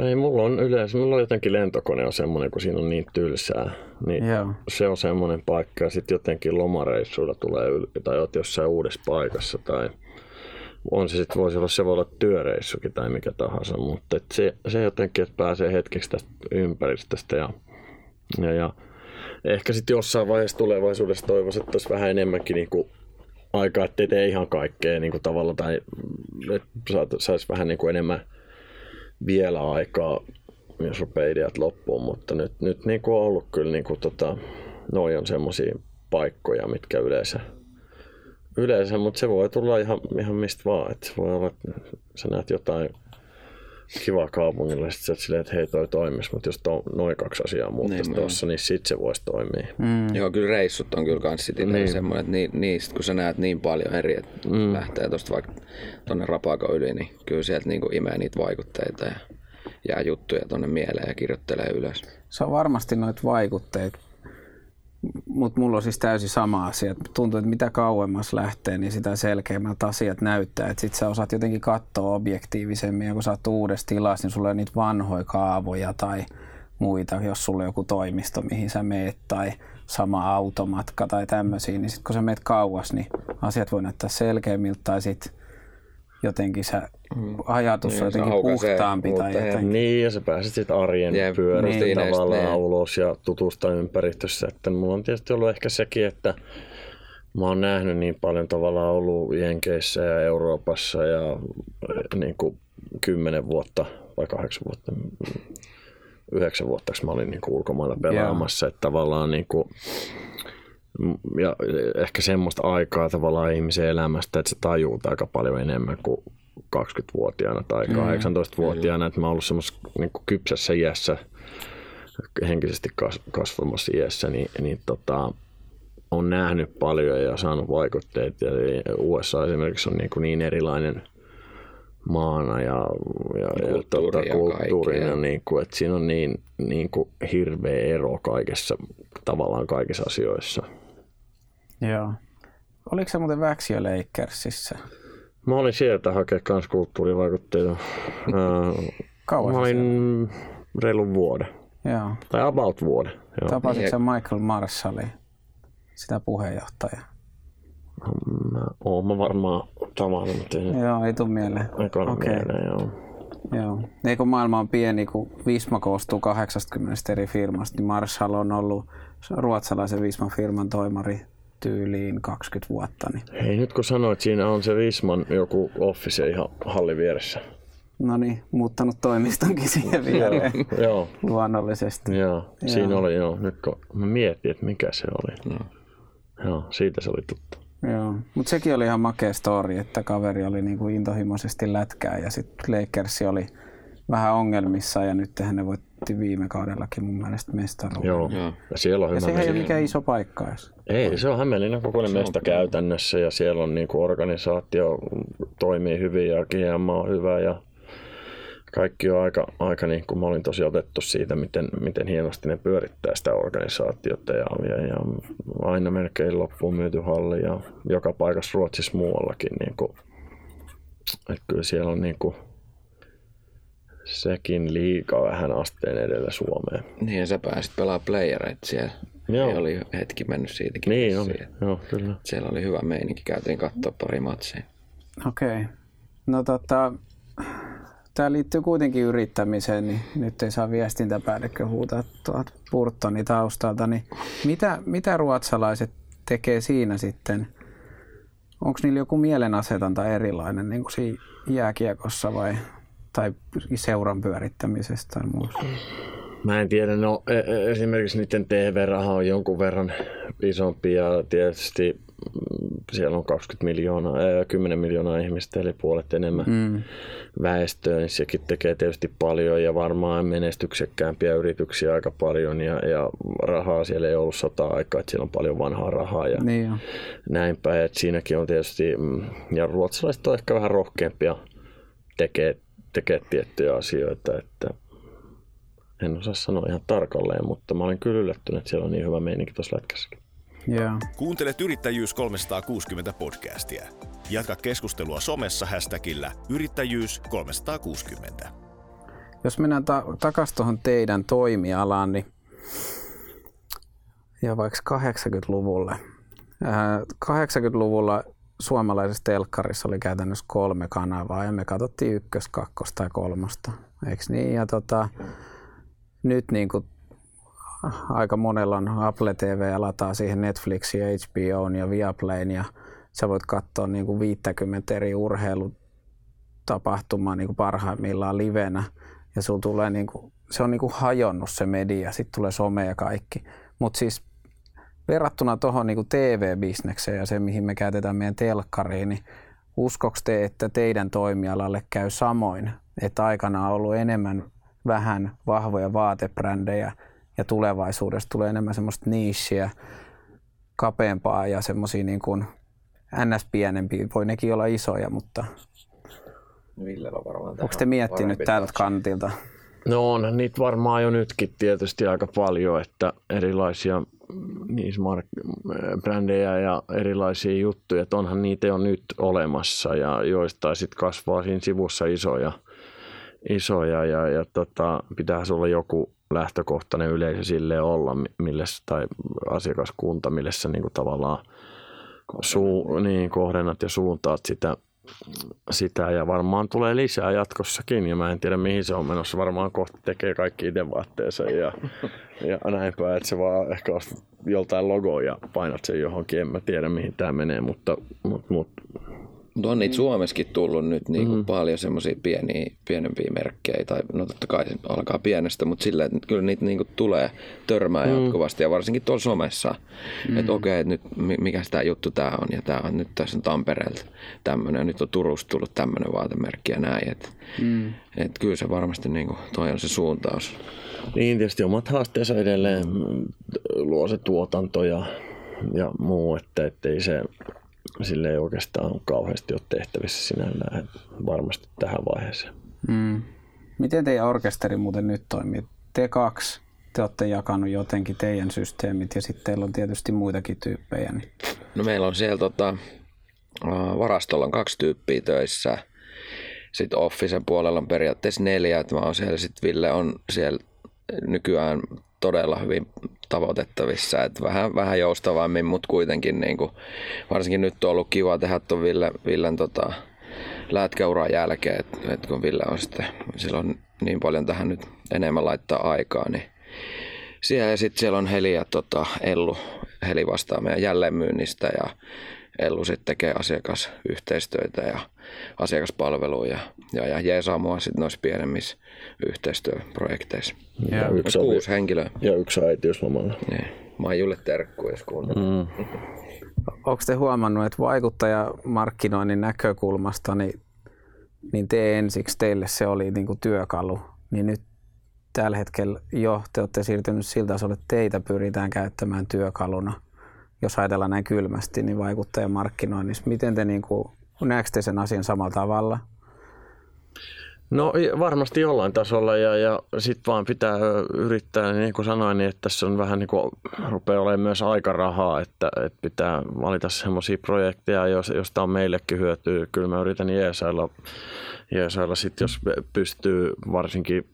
Ei, mulla on yleensä, mulla on jotenkin lentokone on semmoinen, kun siinä on niin tylsää. Niin Joo. se on semmoinen paikka ja sitten jotenkin lomareissuilla tulee yl- tai oot jossain uudessa paikassa tai on se sitten voisi olla, se voi olla työreissukin tai mikä tahansa, mutta et se, se jotenkin, että pääsee hetkeksi tästä ympäristöstä ja, ja, ja ehkä sitten jossain vaiheessa tulevaisuudessa toivoisin, että olisi vähän enemmänkin niinku aikaa, ettei tee ihan kaikkea niinku tavalla tai että saisi vähän niinku enemmän vielä aikaa, jos rupeaa ideat loppuun, mutta nyt, nyt niin kuin on ollut kyllä, niin kuin tota, noi on semmoisia paikkoja, mitkä yleensä, yleensä, mutta se voi tulla ihan, ihan mistä vaan, että voi olla, että sä näet jotain kivaa kaupungilla sitten sä oot silleen, että hei toi toimis, mutta jos to, noin kaksi asiaa muuttaisi Niin, tuossa, niin sit se voisi toimia. Mm. Joo, kyllä reissut on kyllä kans sit Niin. niin. semmoinen, että ni, niistä kun sä näet niin paljon eri, että mm. lähtee tuosta vaikka tonne rapako yli, niin kyllä sieltä niinku imee niitä vaikutteita ja jää juttuja tonne mieleen ja kirjoittelee ylös. Se on varmasti noita vaikutteita, mutta mulla on siis täysin sama asia. Tuntuu, että mitä kauemmas lähtee, niin sitä selkeämmät asiat näyttää. Että sit sä osaat jotenkin katsoa objektiivisemmin, ja kun sä oot uudessa tilassa, niin sulla on niitä vanhoja kaavoja tai muita, jos sulla on joku toimisto, mihin sä meet, tai sama automatka tai tämmöisiä, niin sitten kun sä meet kauas, niin asiat voi näyttää selkeämmiltä, tai sitten jotenkin se ajatus Niin, on jotenkin puhtaampi tai jotenkin. Niin, ja sä pääset sitten arjen Jep, pyörästä niin, tavallaan niin. ulos ja tutustua ympäristössä. Että mulla on tietysti ollut ehkä sekin, että mä oon nähnyt niin paljon tavallaan ollut Jenkeissä ja Euroopassa ja eh, niin kuin kymmenen vuotta vai kahdeksan vuotta, yhdeksän vuotta mä olin niin kuin ulkomailla pelaamassa. Että tavallaan niin kuin, ja ehkä semmoista aikaa tavallaan ihmisen elämästä, että se tajuu aika paljon enemmän kuin 20-vuotiaana tai 18-vuotiaana, että mä oon ollut semmoisessa niin kypsässä iässä, henkisesti kas- kasvamassa iässä, niin, niin tota, on nähnyt paljon ja saanut vaikutteita. Eli USA esimerkiksi on niin, kuin niin erilainen maana ja, ja, ja Kulttuuri tota, ja kulttuurina, kaikki, niin kuin, että siinä on niin, niin kuin hirveä ero kaikessa, tavallaan kaikissa asioissa. Joo. Oliko se muuten Väksiö Lakersissa? Mä olin sieltä hakea kans kulttuurivaikutteita. Ää, Kauan Mä siellä? olin reilun vuoden. Joo. Tai about vuoden. Joo. Tapasitko sä Michael Marshallin, sitä puheenjohtajaa? Mä oon mä varmaan tavannut, mutta ei Joo, ei tuu mieleen. ekana Okei. mieleen, joo. Joo. Eikö maailma on pieni, kun Visma koostuu 80 eri firmasta, niin Marshall on ollut ruotsalaisen Visma-firman toimari tyyliin 20 vuotta. Niin. Hei, nyt kun sanoit, siinä on se Visman joku office ihan hallin vieressä. No niin, muuttanut toimistonkin siihen viereen joo, luonnollisesti. joo. Siinä oli joo. Nyt kun mä mietin, että mikä se oli. Joo, siitä se oli tuttu. Joo, mutta sekin oli ihan makea story, että kaveri oli niin intohimoisesti lätkää ja sitten Lakers oli vähän ongelmissa ja nyt ne voi voitti viime kaudellakin mun mielestä mestaruuden. Joo. Joo. Ja siellä on Ja hyvä sehän ei ole mikään iso paikka edes. Ei, se on Hämeenlinnan kokoinen on mesta kyllä. käytännössä ja siellä on niin kuin organisaatio toimii hyvin ja GM on hyvä ja kaikki on aika, aika niin kuin mä olin tosi otettu siitä, miten, miten hienosti ne pyörittää sitä organisaatiota ja, ja, ja aina melkein loppuun myyty halli ja joka paikassa Ruotsissa muuallakin. Niin kuin, että kyllä siellä on niin kuin, sekin liika vähän asteen edellä Suomeen. Niin ja sä pääsit pelaa playereita siellä. Joo. Ei oli hetki mennyt siitäkin. Niin vissiin. joo kyllä. Siellä oli hyvä meininki, käytiin katsoa pari matsia. Okei. Okay. No tota, tämä liittyy kuitenkin yrittämiseen, niin nyt ei saa viestintäpäällikkö huutaa tuolta Burtoni taustalta. Niin mitä, mitä ruotsalaiset tekee siinä sitten? Onko niillä joku mielenasetanta erilainen niin kuin siinä jääkiekossa vai tai seuran pyörittämisessä tai muussa? Mä en tiedä, no e- e- esimerkiksi niiden TV-raha on jonkun verran isompi ja tietysti mm, siellä on 20 miljoonaa, ää, 10 miljoonaa ihmistä, eli puolet enemmän Mm. väestöä, niin sekin tekee tietysti paljon ja varmaan menestyksekkäämpiä yrityksiä aika paljon ja, ja rahaa siellä ei ollut sata aikaa, että siellä on paljon vanhaa rahaa ja Niin jo. näin päin, että siinäkin on tietysti, mm, ja ruotsalaiset on ehkä vähän rohkeampia tekee, tekee tiettyjä asioita, että en osaa sanoa ihan tarkalleen, mutta mä olin kyllä yllättynyt, että siellä on niin hyvä meininki tuossa lätkässäkin. Joo. Kuuntelet Yrittäjyys 360 podcastia. Jatka keskustelua somessa hashtagillä Yrittäjyys 360. Jos mennään ta- takaisin tuohon teidän toimialaan, niin ja vaikka 80-luvulle. Ää, 80-luvulla suomalaisessa telkkarissa oli käytännössä kolme kanavaa ja me katsottiin ykkös, kakkos tai kolmosta. Eikö niin? Ja tota, nyt niin kuin aika monella on Apple TV ja lataa siihen Netflixin ja HBOn ja Viaplayn ja sä voit katsoa niin kuin 50 eri urheilutapahtumaa niin kuin parhaimmillaan livenä ja sulla tulee niin kuin, se on niin kuin hajonnut se media, sitten tulee some ja kaikki. Mutta siis verrattuna tuohon niin TV-bisnekseen ja se, mihin me käytetään meidän telkkariin, niin uskoks te, että teidän toimialalle käy samoin, että aikana on ollut enemmän vähän vahvoja vaatebrändejä ja tulevaisuudessa tulee enemmän semmoista niissiä, kapeampaa ja semmoisia niin kuin ns. pienempiä. Voi nekin olla isoja, mutta Villellä on varmaan onko te miettinyt tältä kantilta? No onhan niitä varmaan jo nytkin tietysti aika paljon, että erilaisia niissä mark- brändejä ja erilaisia juttuja, että onhan niitä jo nyt olemassa ja joista sitten kasvaa siinä sivussa isoja, isoja ja, ja tota, pitäisi olla joku lähtökohtainen yleisö sille olla, mi- mille, tai asiakaskunta, mille sä niinku tavallaan suu, niin, kohdennat ja suuntaat sitä, sitä ja varmaan tulee lisää jatkossakin ja mä en tiedä mihin se on menossa. Varmaan kohta tekee kaikki itse vaatteensa ja, ja näin päin, että se vaan ehkä joltain logoa ja painat sen johonkin. En mä tiedä mihin tämä menee, mutta, mutta, mutta Mutta on niitä Suomessakin tullut nyt niinku Mm. mm. paljon semmoisia pieniä, pienempiä merkkejä, tai no totta kai se alkaa pienestä, mutta silleen, että kyllä niitä niinku tulee törmää mm. jatkuvasti, ja varsinkin tuolla somessa, mm. että okei, että nyt mi- mikä tämä juttu tämä on, ja tämä on nyt tässä on Tampereelta tämmöinen, ja nyt on Turusta tullut tämmöinen vaatemerkki ja näin, että mm. et kyllä se varmasti niinku, toi on se suuntaus. niin tietysti omat haasteensa edelleen mm, luo se tuotanto ja, ja muu, että ettei se sille ei oikeastaan kauheasti ole tehtävissä sinällään varmasti tähän vaiheeseen. Mm. Miten teidän orkesteri muuten nyt toimii? Te kaksi, te olette jakanut jotenkin teidän systeemit ja sitten teillä on tietysti muitakin tyyppejä. Niin. No meillä on siellä tota, varastolla on kaksi tyyppiä töissä. Sitten Officen puolella on periaatteessa neljä, että mä oon siellä. Sitten Ville on siellä nykyään todella hyvin tavoitettavissa, että vähän, vähän joustavammin, mutta kuitenkin niin kuin, varsinkin nyt on ollut kiva tehdä tuon Ville, Villen tota, lätkäuran jälkeen, että, että kun Ville on sitten, sillä on niin paljon tähän nyt enemmän laittaa aikaa, niin siellä ja sitten siellä on Heli ja tota, Ellu. Heli vastaa meidän jälleenmyynnistä ja Ellu sitten tekee asiakasyhteistyötä ja asiakaspalvelua ja, ja, ja jeesaa mua sitten noissa pienemmissä yhteistyöprojekteissa. Ja yksi, on, Kuusi henkilöä. ja yksi äitiyslomalla. Niin. Maijulle terkkuja, jos kuuntelee. Mm. Onko te huomannut, että vaikuttajamarkkinoinnin näkökulmasta, niin, niin te ensiksi teille se oli niin kuin työkalu, niin nyt tällä hetkellä jo te olette siirtynyt siltä tasolle, että teitä pyritään käyttämään työkaluna, jos ajatellaan näin kylmästi, niin vaikuttajamarkkinoinnissa. Miten te niin kuin, näette sen asian samalla tavalla? No varmasti jollain tasolla ja, ja sitten vaan pitää yrittää, niin kuin sanoin, niin että tässä on vähän niin kuin, rupeaa olemaan myös aikarahaa, että, että pitää valita semmoisia projekteja, joista on meillekin hyötyä. Kyllä mä yritän jeesailla, jeesailla sitten, jos pystyy varsinkin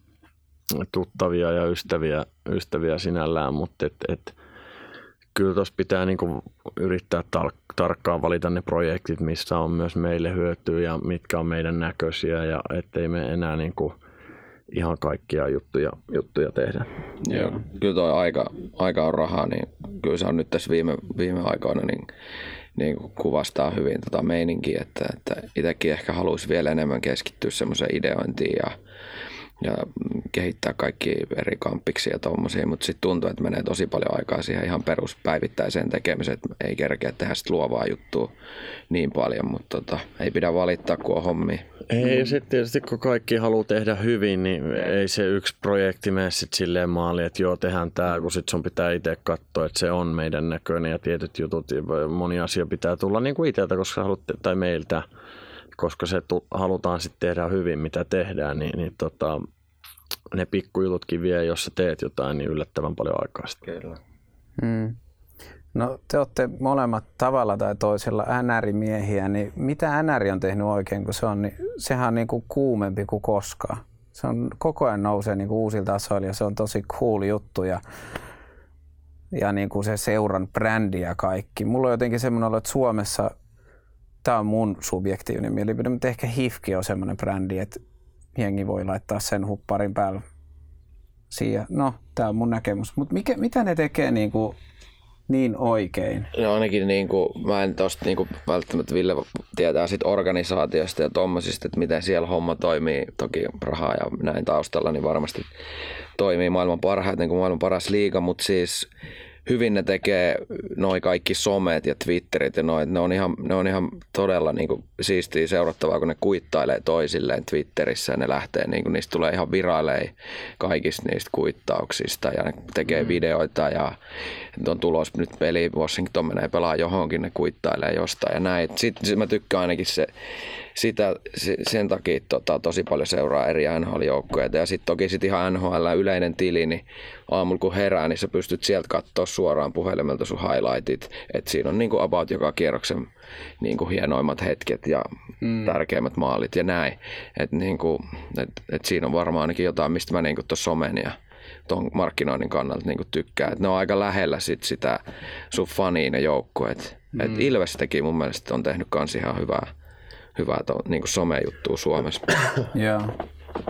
tuttavia ja ystäviä, ystäviä sinällään, mutta et, et, kyllä tuossa pitää niinku yrittää tar- tarkkaan valita ne projektit, missä on myös meille hyötyä ja mitkä on meidän näköisiä ja ettei me enää niinku ihan kaikkia juttuja, juttuja tehdä. Joo, kyllä tuo aika, aika on rahaa, niin kyllä se on nyt tässä viime, viime aikoina niin, niin kuvastaa hyvin tota meininkiä, että, että itsekin ehkä haluaisi vielä enemmän keskittyä semmoiseen ideointiin ja ja kehittää kaikki eri kamppiksi ja tommosia, mutta sitten tuntuu, että menee tosi paljon aikaa siihen ihan peruspäivittäiseen tekemiseen, että ei kerkeä tehdä sitä luovaa juttua niin paljon, mutta tota, ei pidä valittaa, kun on hommi. Ei, ja sitten tietysti kun kaikki haluaa tehdä hyvin, niin ei se yksi projekti mene sitten silleen maaliin, että joo, tehdään tämä, kun sitten sun pitää itse katsoa, että se on meidän näköinen ja tietyt jutut, moni asia pitää tulla niin kuin itseltä, koska haluatte, tai meiltä, koska se tu- halutaan sitten tehdä hyvin, mitä tehdään, niin, niin tota, ne pikkujututkin vie, jos sä teet jotain, niin yllättävän paljon aikaa sitten. Kyllä. Hmm. No te olette molemmat tavalla tai toisella NR-miehiä, niin mitä NR on tehnyt oikein, kun se on, niin sehän on niin kuin kuumempi kuin koskaan. Se on koko ajan nousee niin kuin uusilla tasoilla ja se on tosi cool juttu ja, ja niin kuin se seuran brändi ja kaikki. Mulla on jotenkin semmoinen olo, että Suomessa tämä on mun subjektiivinen mielipide, mutta ehkä HIFKI on semmoinen brändi, että jengi voi laittaa sen hupparin päälle. Siihen. No, tämä on mun näkemys. Mutta mitä ne tekee niin, kuin niin oikein? No ainakin niin kuin, mä en tosta niin kuin, välttämättä Ville tietää sit organisaatiosta ja tommosista, että miten siellä homma toimii. Toki rahaa ja näin taustalla, niin varmasti toimii maailman parhaiten kuin maailman paras liiga, mutta siis hyvin ne tekee noi kaikki somet ja Twitterit ja noin. Ne on ihan, ne on ihan todella niin kuin, siistiä seurattavaa, kun ne kuittailee toisilleen Twitterissä ja ne lähtee, niin kuin, niistä tulee ihan virailee kaikista niistä kuittauksista ja ne tekee mm. videoita ja on tulos nyt peli, Washington menee pelaa johonkin, ne kuittailee jostain ja näin. Sitten sit mä tykkään ainakin se, sitä, sen takia tota, tosi paljon seuraa eri NHL-joukkoja. Ja sitten toki sit ihan NHL yleinen tili, niin aamulla kun herää, niin sä pystyt sieltä katsoa suoraan puhelimelta sun highlightit. että siinä on niin kuin about joka kierroksen niin kuin hienoimmat hetket ja mm. tärkeimmät maalit ja näin. Että niin kuin, et, et siinä on varmaan ainakin jotain, mistä mä niin tuossa somen ja tuon markkinoinnin kannalta niin tykkään. Että ne on aika lähellä sit sitä sun faniin ja joukkueet. Mm. Et Ilves teki mun mielestä on tehnyt kans ihan hyvää, hyvää to, niin somejuttua Suomessa. <coughs> Joo.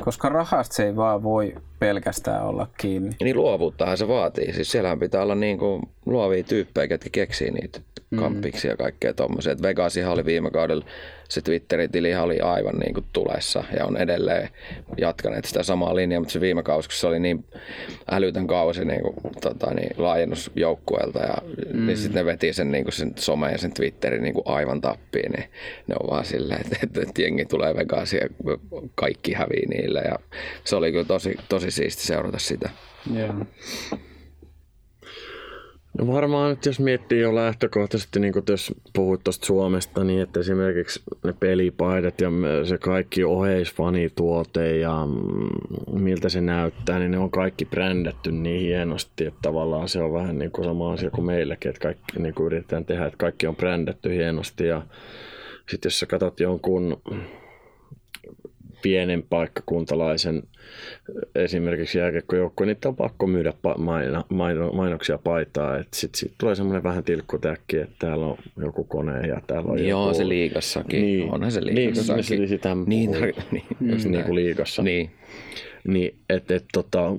Koska rahasta se ei vaan voi pelkästään olla kiinni. Niin luovuuttahan se vaatii. Siis siellähän pitää olla niin kuin luovia tyyppejä, ketkä keksii niitä mm. kampiksi ja kaikkea tuommoisia. Vegasihan oli viime kaudella, se Twitterin tili oli aivan niin kuin tulessa ja on edelleen jatkaneet sitä samaa linjaa, mutta se viime kausi, kun se oli niin älytön kausi niin kuin, tota, niin, laajennusjoukkueelta ja mm. niin sitten ne veti sen, niin kuin sen some ja sen Twitterin niin kuin aivan tappiin, niin ne on vaan silleen, että, että, että jengi tulee Vegasia ja kaikki hävii niille ja se oli kyllä tosi, tosi siisti seurata sitä. Yeah. No varmaan nyt jos miettii jo lähtökohtaisesti, niin jos puhut tuosta Suomesta, niin että esimerkiksi ne pelipaidat ja se kaikki oheisfanituote ja mm, miltä se näyttää, niin ne on kaikki brändätty niin hienosti, että tavallaan se on vähän niin kuin sama asia kuin meilläkin, että kaikki niin kuin yritetään tehdä, että kaikki on brändätty hienosti ja sitten jos sä katsot jonkun pienen paikkakuntalaisen esimerkiksi jääkiekkojoukkoja, niin on pakko myydä maino, maino, mainoksia paitaa. Sitten sit tulee semmoinen vähän tilkkutäkki, että täällä on joku kone ja täällä on Joo, joku... se liigassakin. Niin, Onhan se liigassakin. Niin, sitä <laughs> niin, niin, niin, niin kuin liigassa. Niin. Niin, että et, tota,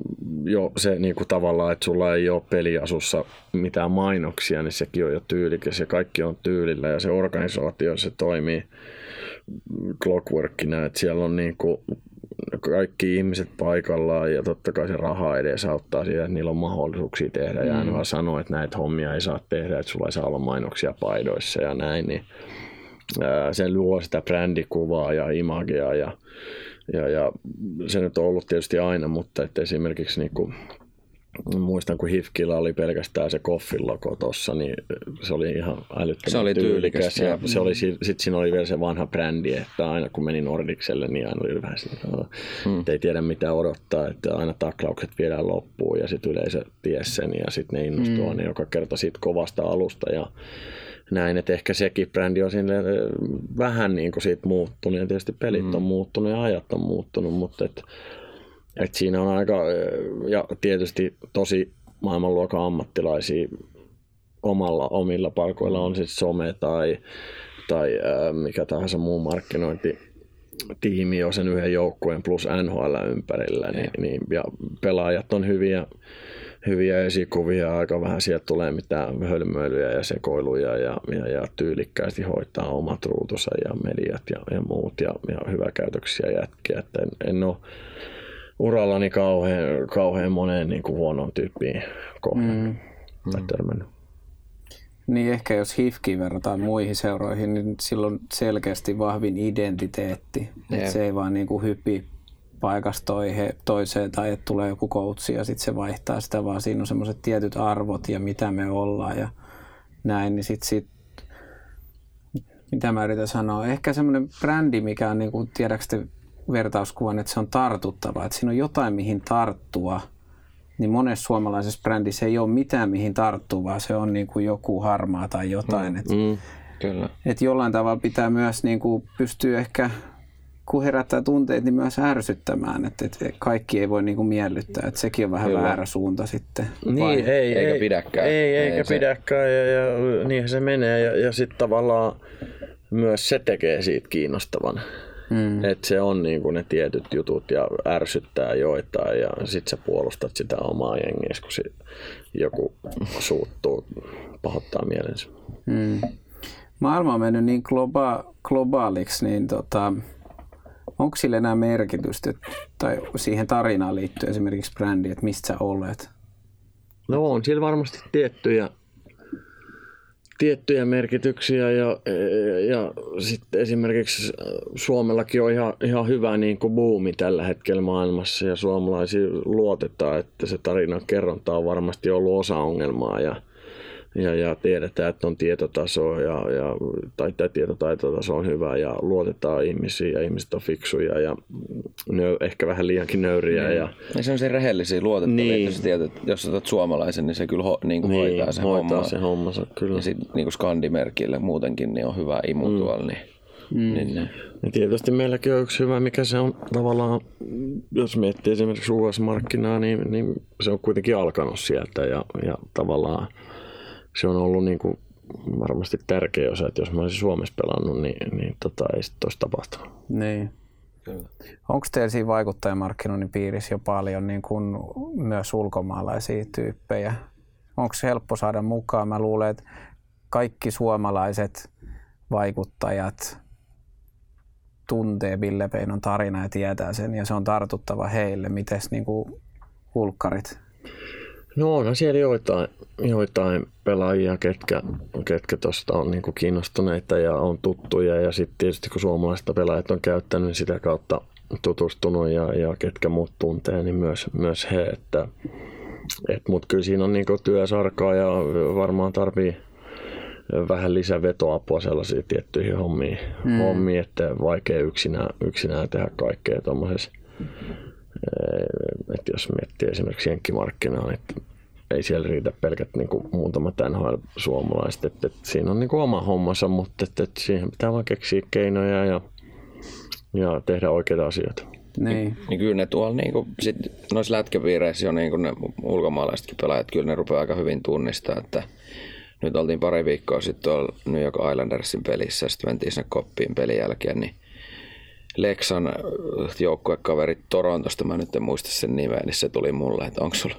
jo se niin kuin tavallaan, että sulla ei ole peliasussa mitään mainoksia, niin sekin on jo tyylikäs ja kaikki on tyylillä ja se organisaatio, se toimii clockworkina, että siellä on niin kuin kaikki ihmiset paikallaan ja totta kai se raha edes auttaa siihen, että niillä on mahdollisuuksia tehdä. Ja mm. vaan sanoa, että näitä hommia ei saa tehdä, että sulla ei saa olla mainoksia paidoissa ja näin. Niin, ää, se luo sitä brändikuvaa ja imagia ja ja, ja se nyt on ollut tietysti aina, mutta että esimerkiksi niin kuin, muistan, kun Hifkillä oli pelkästään se Koffin logo tuossa, niin se oli ihan älyttömän Se oli tyylikäs. Ja se oli, sitten siinä oli vielä se vanha brändi, että aina kun meni Nordikselle, niin aina oli vähän sitä, Hmm. että ei tiedä mitä odottaa, että aina taklaukset viedään loppuun ja sitten yleisö ties sen ja sitten ne innostuu aina joka kerta siitä kovasta alusta ja näin, että ehkä sekin brändi on sinne vähän niin kuin siitä muuttunut ja tietysti pelit on muuttunut ja ajat on muuttunut, mutta et, et siinä on aika, ja tietysti tosi maailmanluokan ammattilaisia omalla, omilla palkoilla on siis some tai, tai mikä tahansa muu markkinointi tiimi jo sen yhden joukkueen plus NHL ympärillä, niin, niin, ja pelaajat on hyviä, hyviä esikuvia, aika vähän sieltä tulee mitään hölmöilyjä ja sekoiluja ja, ja, ja tyylikkäästi hoitaa omat ruutunsa ja mediat ja, ja muut ja, ja hyväkäytöksiä jätkiä. Että en, en ole urallani kauhean, kauhean moneen niin kuin huonoon tyyppiin kohdannut mm. tai törmännyt. Niin ehkä jos HIFKiin verrataan muihin seuroihin, niin silloin selkeästi vahvin identiteetti. Et se ei vaan niinku hyppi paikasta toihe, toiseen tai että tulee joku coach ja sitten se vaihtaa sitä, vaan siinä on semmoiset tietyt arvot ja mitä me ollaan ja näin. Niin sit, sit, mitä mä yritän sanoa, ehkä semmoinen brändi, mikä on niinku, tiedätkö te vertauskuvan, että se on tartuttava, että siinä on jotain mihin tarttua, niin monessa suomalaisessa brändissä ei ole mitään mihin tarttua, vaan se on niin kuin joku harmaa tai jotain. Et, Mm. Kyllä. et jollain tavalla pitää myös niin kuin pystyä ehkä, kun herättää tunteet, niin myös ärsyttämään, että et kaikki ei voi niin kuin miellyttää. Et sekin on vähän Kyllä. väärä suunta sitten. Niin, Vai? ei, Eikä ei, pidäkään. Ei, eikä Ei se- pidäkään ja, ja niinhän se menee ja, ja sitten tavallaan myös se tekee siitä kiinnostavan. Mm. Että se on niin kuin ne tietyt jutut ja ärsyttää joitain ja sit sä puolustat sitä omaa jengiä, kun si- joku suuttuu, pahoittaa mielensä. Mm. Maailma on mennyt niin globa- globaaliksi, niin tota, onko sillä enää merkitystä tai siihen tarinaan liittyy esimerkiksi brändi, että mistä sä olet? No on sillä varmasti tiettyjä, tiettyjä merkityksiä ja, ja sitten esimerkiksi Suomellakin on ihan, ihan hyvä niin kuin buumi tällä hetkellä maailmassa ja suomalaisia luotetaan, että se tarinan kerronta on varmasti ollut osa ongelmaa ja, ja, ja tiedetään, että on tietotaso ja, ja, tai, tai tietotaitotaso on hyvä ja luotetaan ihmisiin ja ihmiset on fiksuja ja nö, ehkä vähän liiankin nöyriä ja, Ja se on se rehellisiä luotettavia, Niin. niin. jos, tiedät, jos sä otat suomalaisen, niin se kyllä ho, niin kuin niin, hoitaa sen hoitaa homman. se hommansa kyllä. Ja sitten niin kuin skandimerkillä muutenkin niin on hyvä imu mm. tuolla. Niin, mm. niin, niin. Ja tietysti meilläkin on yksi hyvä, mikä se on tavallaan, jos miettii esimerkiksi US-markkinaa, niin, niin se on kuitenkin alkanut sieltä ja, ja tavallaan se on ollut niin kuin varmasti tärkeä osa, että jos mä olisin Suomessa pelannut, niin, niin tota, ei sitten olisi tapahtunut. Niin. Onko teillä siinä vaikuttajamarkkinoinnin piirissä jo paljon niin kuin myös ulkomaalaisia tyyppejä? Onko se helppo saada mukaan? Mä luulen, että kaikki suomalaiset vaikuttajat tuntee Ville Peinon tarina ja tietää sen ja se on tartuttava heille. Mites niin kuin ulkkarit? No onhan siellä joitain, joitain pelaajia, ketkä, ketkä tuosta on niin kiinnostuneita ja on tuttuja. Ja sitten tietysti kun suomalaista pelaajat on käyttänyt, niin sitä kautta tutustunut ja, ja ketkä muut tuntee, niin myös, myös he. Että, et, Mutta kyllä siinä on niin työsarkaa ja varmaan tarvii vähän lisää vetoapua sellaisiin tiettyihin hommiin, mm. hommiin että vaikea yksinään, yksinään tehdä kaikkea tuommoisessa että jos miettii esimerkiksi jenkkimarkkinaa, että ei siellä riitä pelkät niin kuin muutamat NHL-suomalaiset. Että, että siinä on niin kuin oma hommansa, mutta että, että siihen pitää vaan keksiä keinoja ja, ja tehdä oikeita asioita. Niin. niin kyllä ne tuolla niin kuin, sit noissa lätkäpiireissä jo niin kuin ne ulkomaalaisetkin pelaajat, kyllä ne rupeaa aika hyvin tunnistaa, että nyt oltiin pari viikkoa sitten tuolla New York Islandersin pelissä, sitten mentiin sinne koppiin pelin jälkeen, niin Lexan äh, joukkuekaveri Torontosta, mä nyt en muista sen nimeä, niin se tuli mulle, että onko sulla,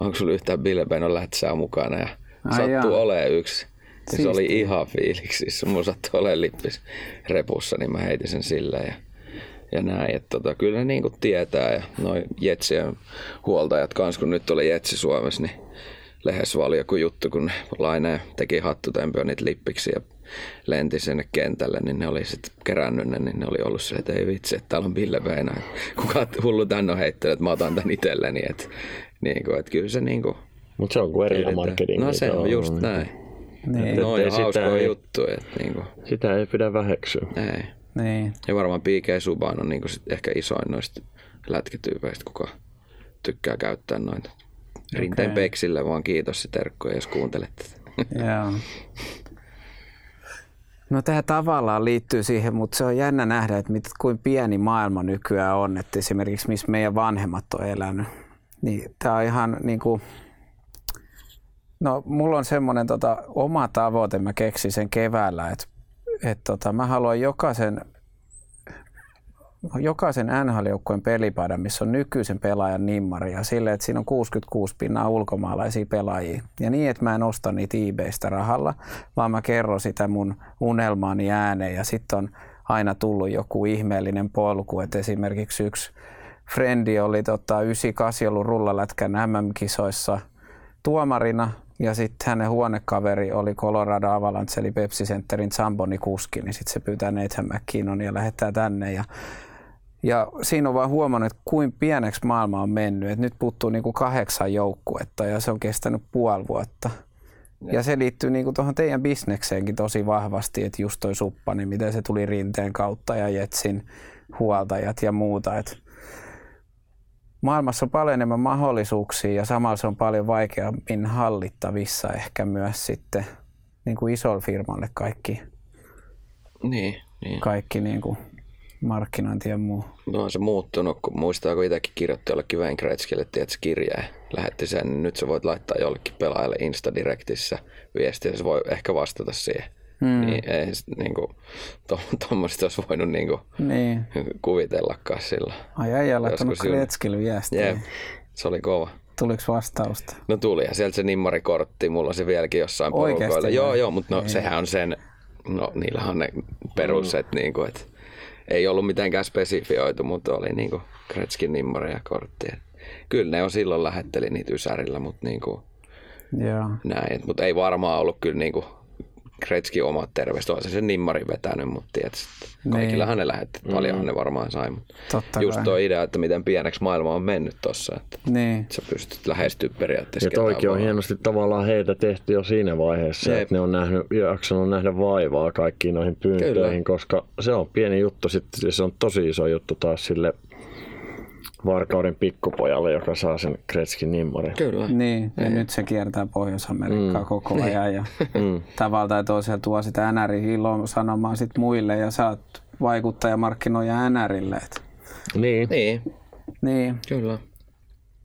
onko sulla yhtään Bill Benon lähtsää mukana ja Ai sattuu jaa. olemaan yksi. Ja se oli ihan fiiliksissä. Mulla sattui olemaan lippis repussa, niin mä heitin sen silleen. Ja, ja näin, että tota, kyllä ne niinku tietää. Ja noin Jetsien huoltajat kanssa, kun nyt oli Jetsi Suomessa, niin lehdessä oli joku juttu, kun Laine teki hattutempioon niitä lippiksi ja lenti sinne kentälle, niin ne oli sitten kerännyt ne, niin ne oli ollut se, että ei vitsi, että täällä on Ville Väinä. Kuka hullu tän on heittänyt, että mä otan tän itselleni. Että, niin kuin, että kyllä se niin kuin, Mutta se on guerilla marketing. No se on just näin. Niin, No on hauskoja ei- juttuja. Että niin kuin, Sitä ei pidä väheksyä. ei. niin. Ja varmaan P.K. Subban on niin kuin sit ehkä isoin noista lätkityypeistä, kuka tykkää käyttää noita. Rinteen Okei. Peksille vaan kiitos ja terkkuja, jos kuuntelet. Joo. <laughs> No tämä tavallaan liittyy siihen, mutta se on jännä nähdä, että mit, kuin pieni maailma nykyään on. Että esimerkiksi missä meidän vanhemmat on elänyt. Niin tämä on ihan niin kuin, no mulla on semmoinen tota, oma tavoite, mä keksin sen keväällä, että, että tota, mä haluan jokaisen jokaisen NHL-joukkueen pelipaidan, missä on nykyisen pelaajan nimmari ja sille, että siinä on 66 pinnaa ulkomaalaisia pelaajia. Ja niin, että mä en osta niitä eBaystä rahalla, vaan mä kerron sitä mun unelmaani ääneen ja sitten on aina tullut joku ihmeellinen polku, että esimerkiksi yksi frendi oli tota, 98 ollut rullalätkän MM-kisoissa tuomarina ja sitten hänen huonekaveri oli Colorado Avalanche eli Pepsi Centerin Zamboni kuski, niin sitten se pyytää Nathan McKinnon ja lähettää tänne ja ja siinä on vaan huomannut, että kuin pieneksi maailma on mennyt. Että nyt puuttuu niinku kahdeksan joukkuetta ja se on kestänyt puoli vuotta. Ja se liittyy niinku tuohon teidän bisnekseenkin tosi vahvasti, että just toi suppa, niin miten se tuli rinteen kautta ja Jetsin huoltajat ja muuta. Et maailmassa on paljon enemmän mahdollisuuksia ja samalla se on paljon vaikeammin hallittavissa ehkä myös sitten niin kuin isolle firmalle kaikki, Niin, niin. kaikki niin kuin markkinointi ja muu. No on se muuttunut, kun muistaa, kun itsekin kirjoitti jollekin Wayne Gretzkylle, tiedätkö, kirjeen, lähetti sen, niin nyt sä voit laittaa jollekin pelaajalle Instadirectissä viestiä, se voi ehkä vastata siihen. Mm. Niin ei sit niinku, tuommoista olisi voinut niinku Niin. kuvitellakaan sillä. Ai äijä laittanut Joskus juuri. Kretskille viestiä. Jep, se oli kova. Tuliko vastausta? No tuli ja sieltä se nimmarikortti, mulla on se vieläkin jossain porukoilla. vai? Joo, joo, mutta no, sehän on sen, no niillähän on ne peruset, mm. niin kuin, että ei ollut mitenkään spesifioitu, mutta oli niin kuin Kretskin nimmari ja kortti. Kyllä ne on silloin lähetteli niitä Ysärillä, mutta niin kuin Joo. näin. Mutta ei varmaan ollut kyllä niin kuin Kretskin omat terveiset. On se sen nimmarin vetänyt, mutta tiedät, kaikillahan ne lähetti. Paljonhan ne varmaan sai. Mutta Totta just kai. tuo idea, että miten pieneksi maailma on mennyt tossa, että Niin. sä pystyt lähestyä periaatteessa Ja toikin on hienosti tavallaan heitä tehty jo siinä vaiheessa, Jep. että ne on nähnyt, jaksanut nähdä vaivaa kaikkiin noihin pyyntöihin, Kyllä. koska se on pieni juttu sitten, se on tosi iso juttu taas sille Varkauden pikkupojalle, joka saa sen Kretskin nimmarin. Kyllä. Niin, ja nyt se kiertää Pohjois-Amerikkaa mm. koko ajan ja <laughs> Mm. tavalla tai toisella tuo sitä NR-iloa sanomaan sit muille ja sä oot vaikuttaja markkinoija NRille. Et. Niin. Niin, Niin, kyllä.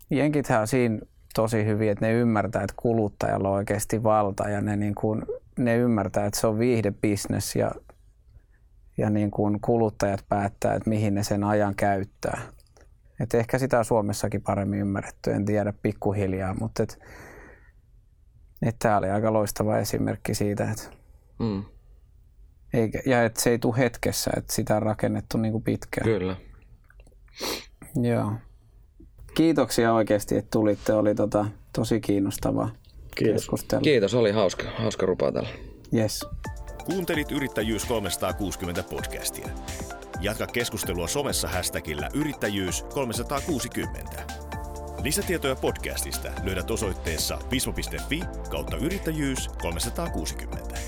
jenkithän on siinä tosi hyvin, että ne ymmärtää, että kuluttajalla on oikeasti valta ja ne, niin kuin, ne ymmärtää, että se on viihdebisnes ja, ja niin kuin kuluttajat päättää, että mihin ne sen ajan käyttää. Et ehkä sitä on Suomessakin paremmin ymmärretty, en tiedä pikkuhiljaa, mutta et, et tämä oli aika loistava esimerkki siitä, että Mm, eikä, ja että se ei tule hetkessä, että sitä on rakennettu niin kuin pitkään. kyllä. Joo. Kiitoksia oikeasti, että tulitte. Oli tota, tosi kiinnostavaa Kiitos. keskustella. Kiitos, oli hauska, hauska rupatella. Yes. Kuuntelit Yrittäjyys 360 podcastia. Jatka keskustelua somessa hashtagillä yrittäjyys 360. Lisätietoja podcastista löydät osoitteessa vismo.fi kautta yrittäjyys 360.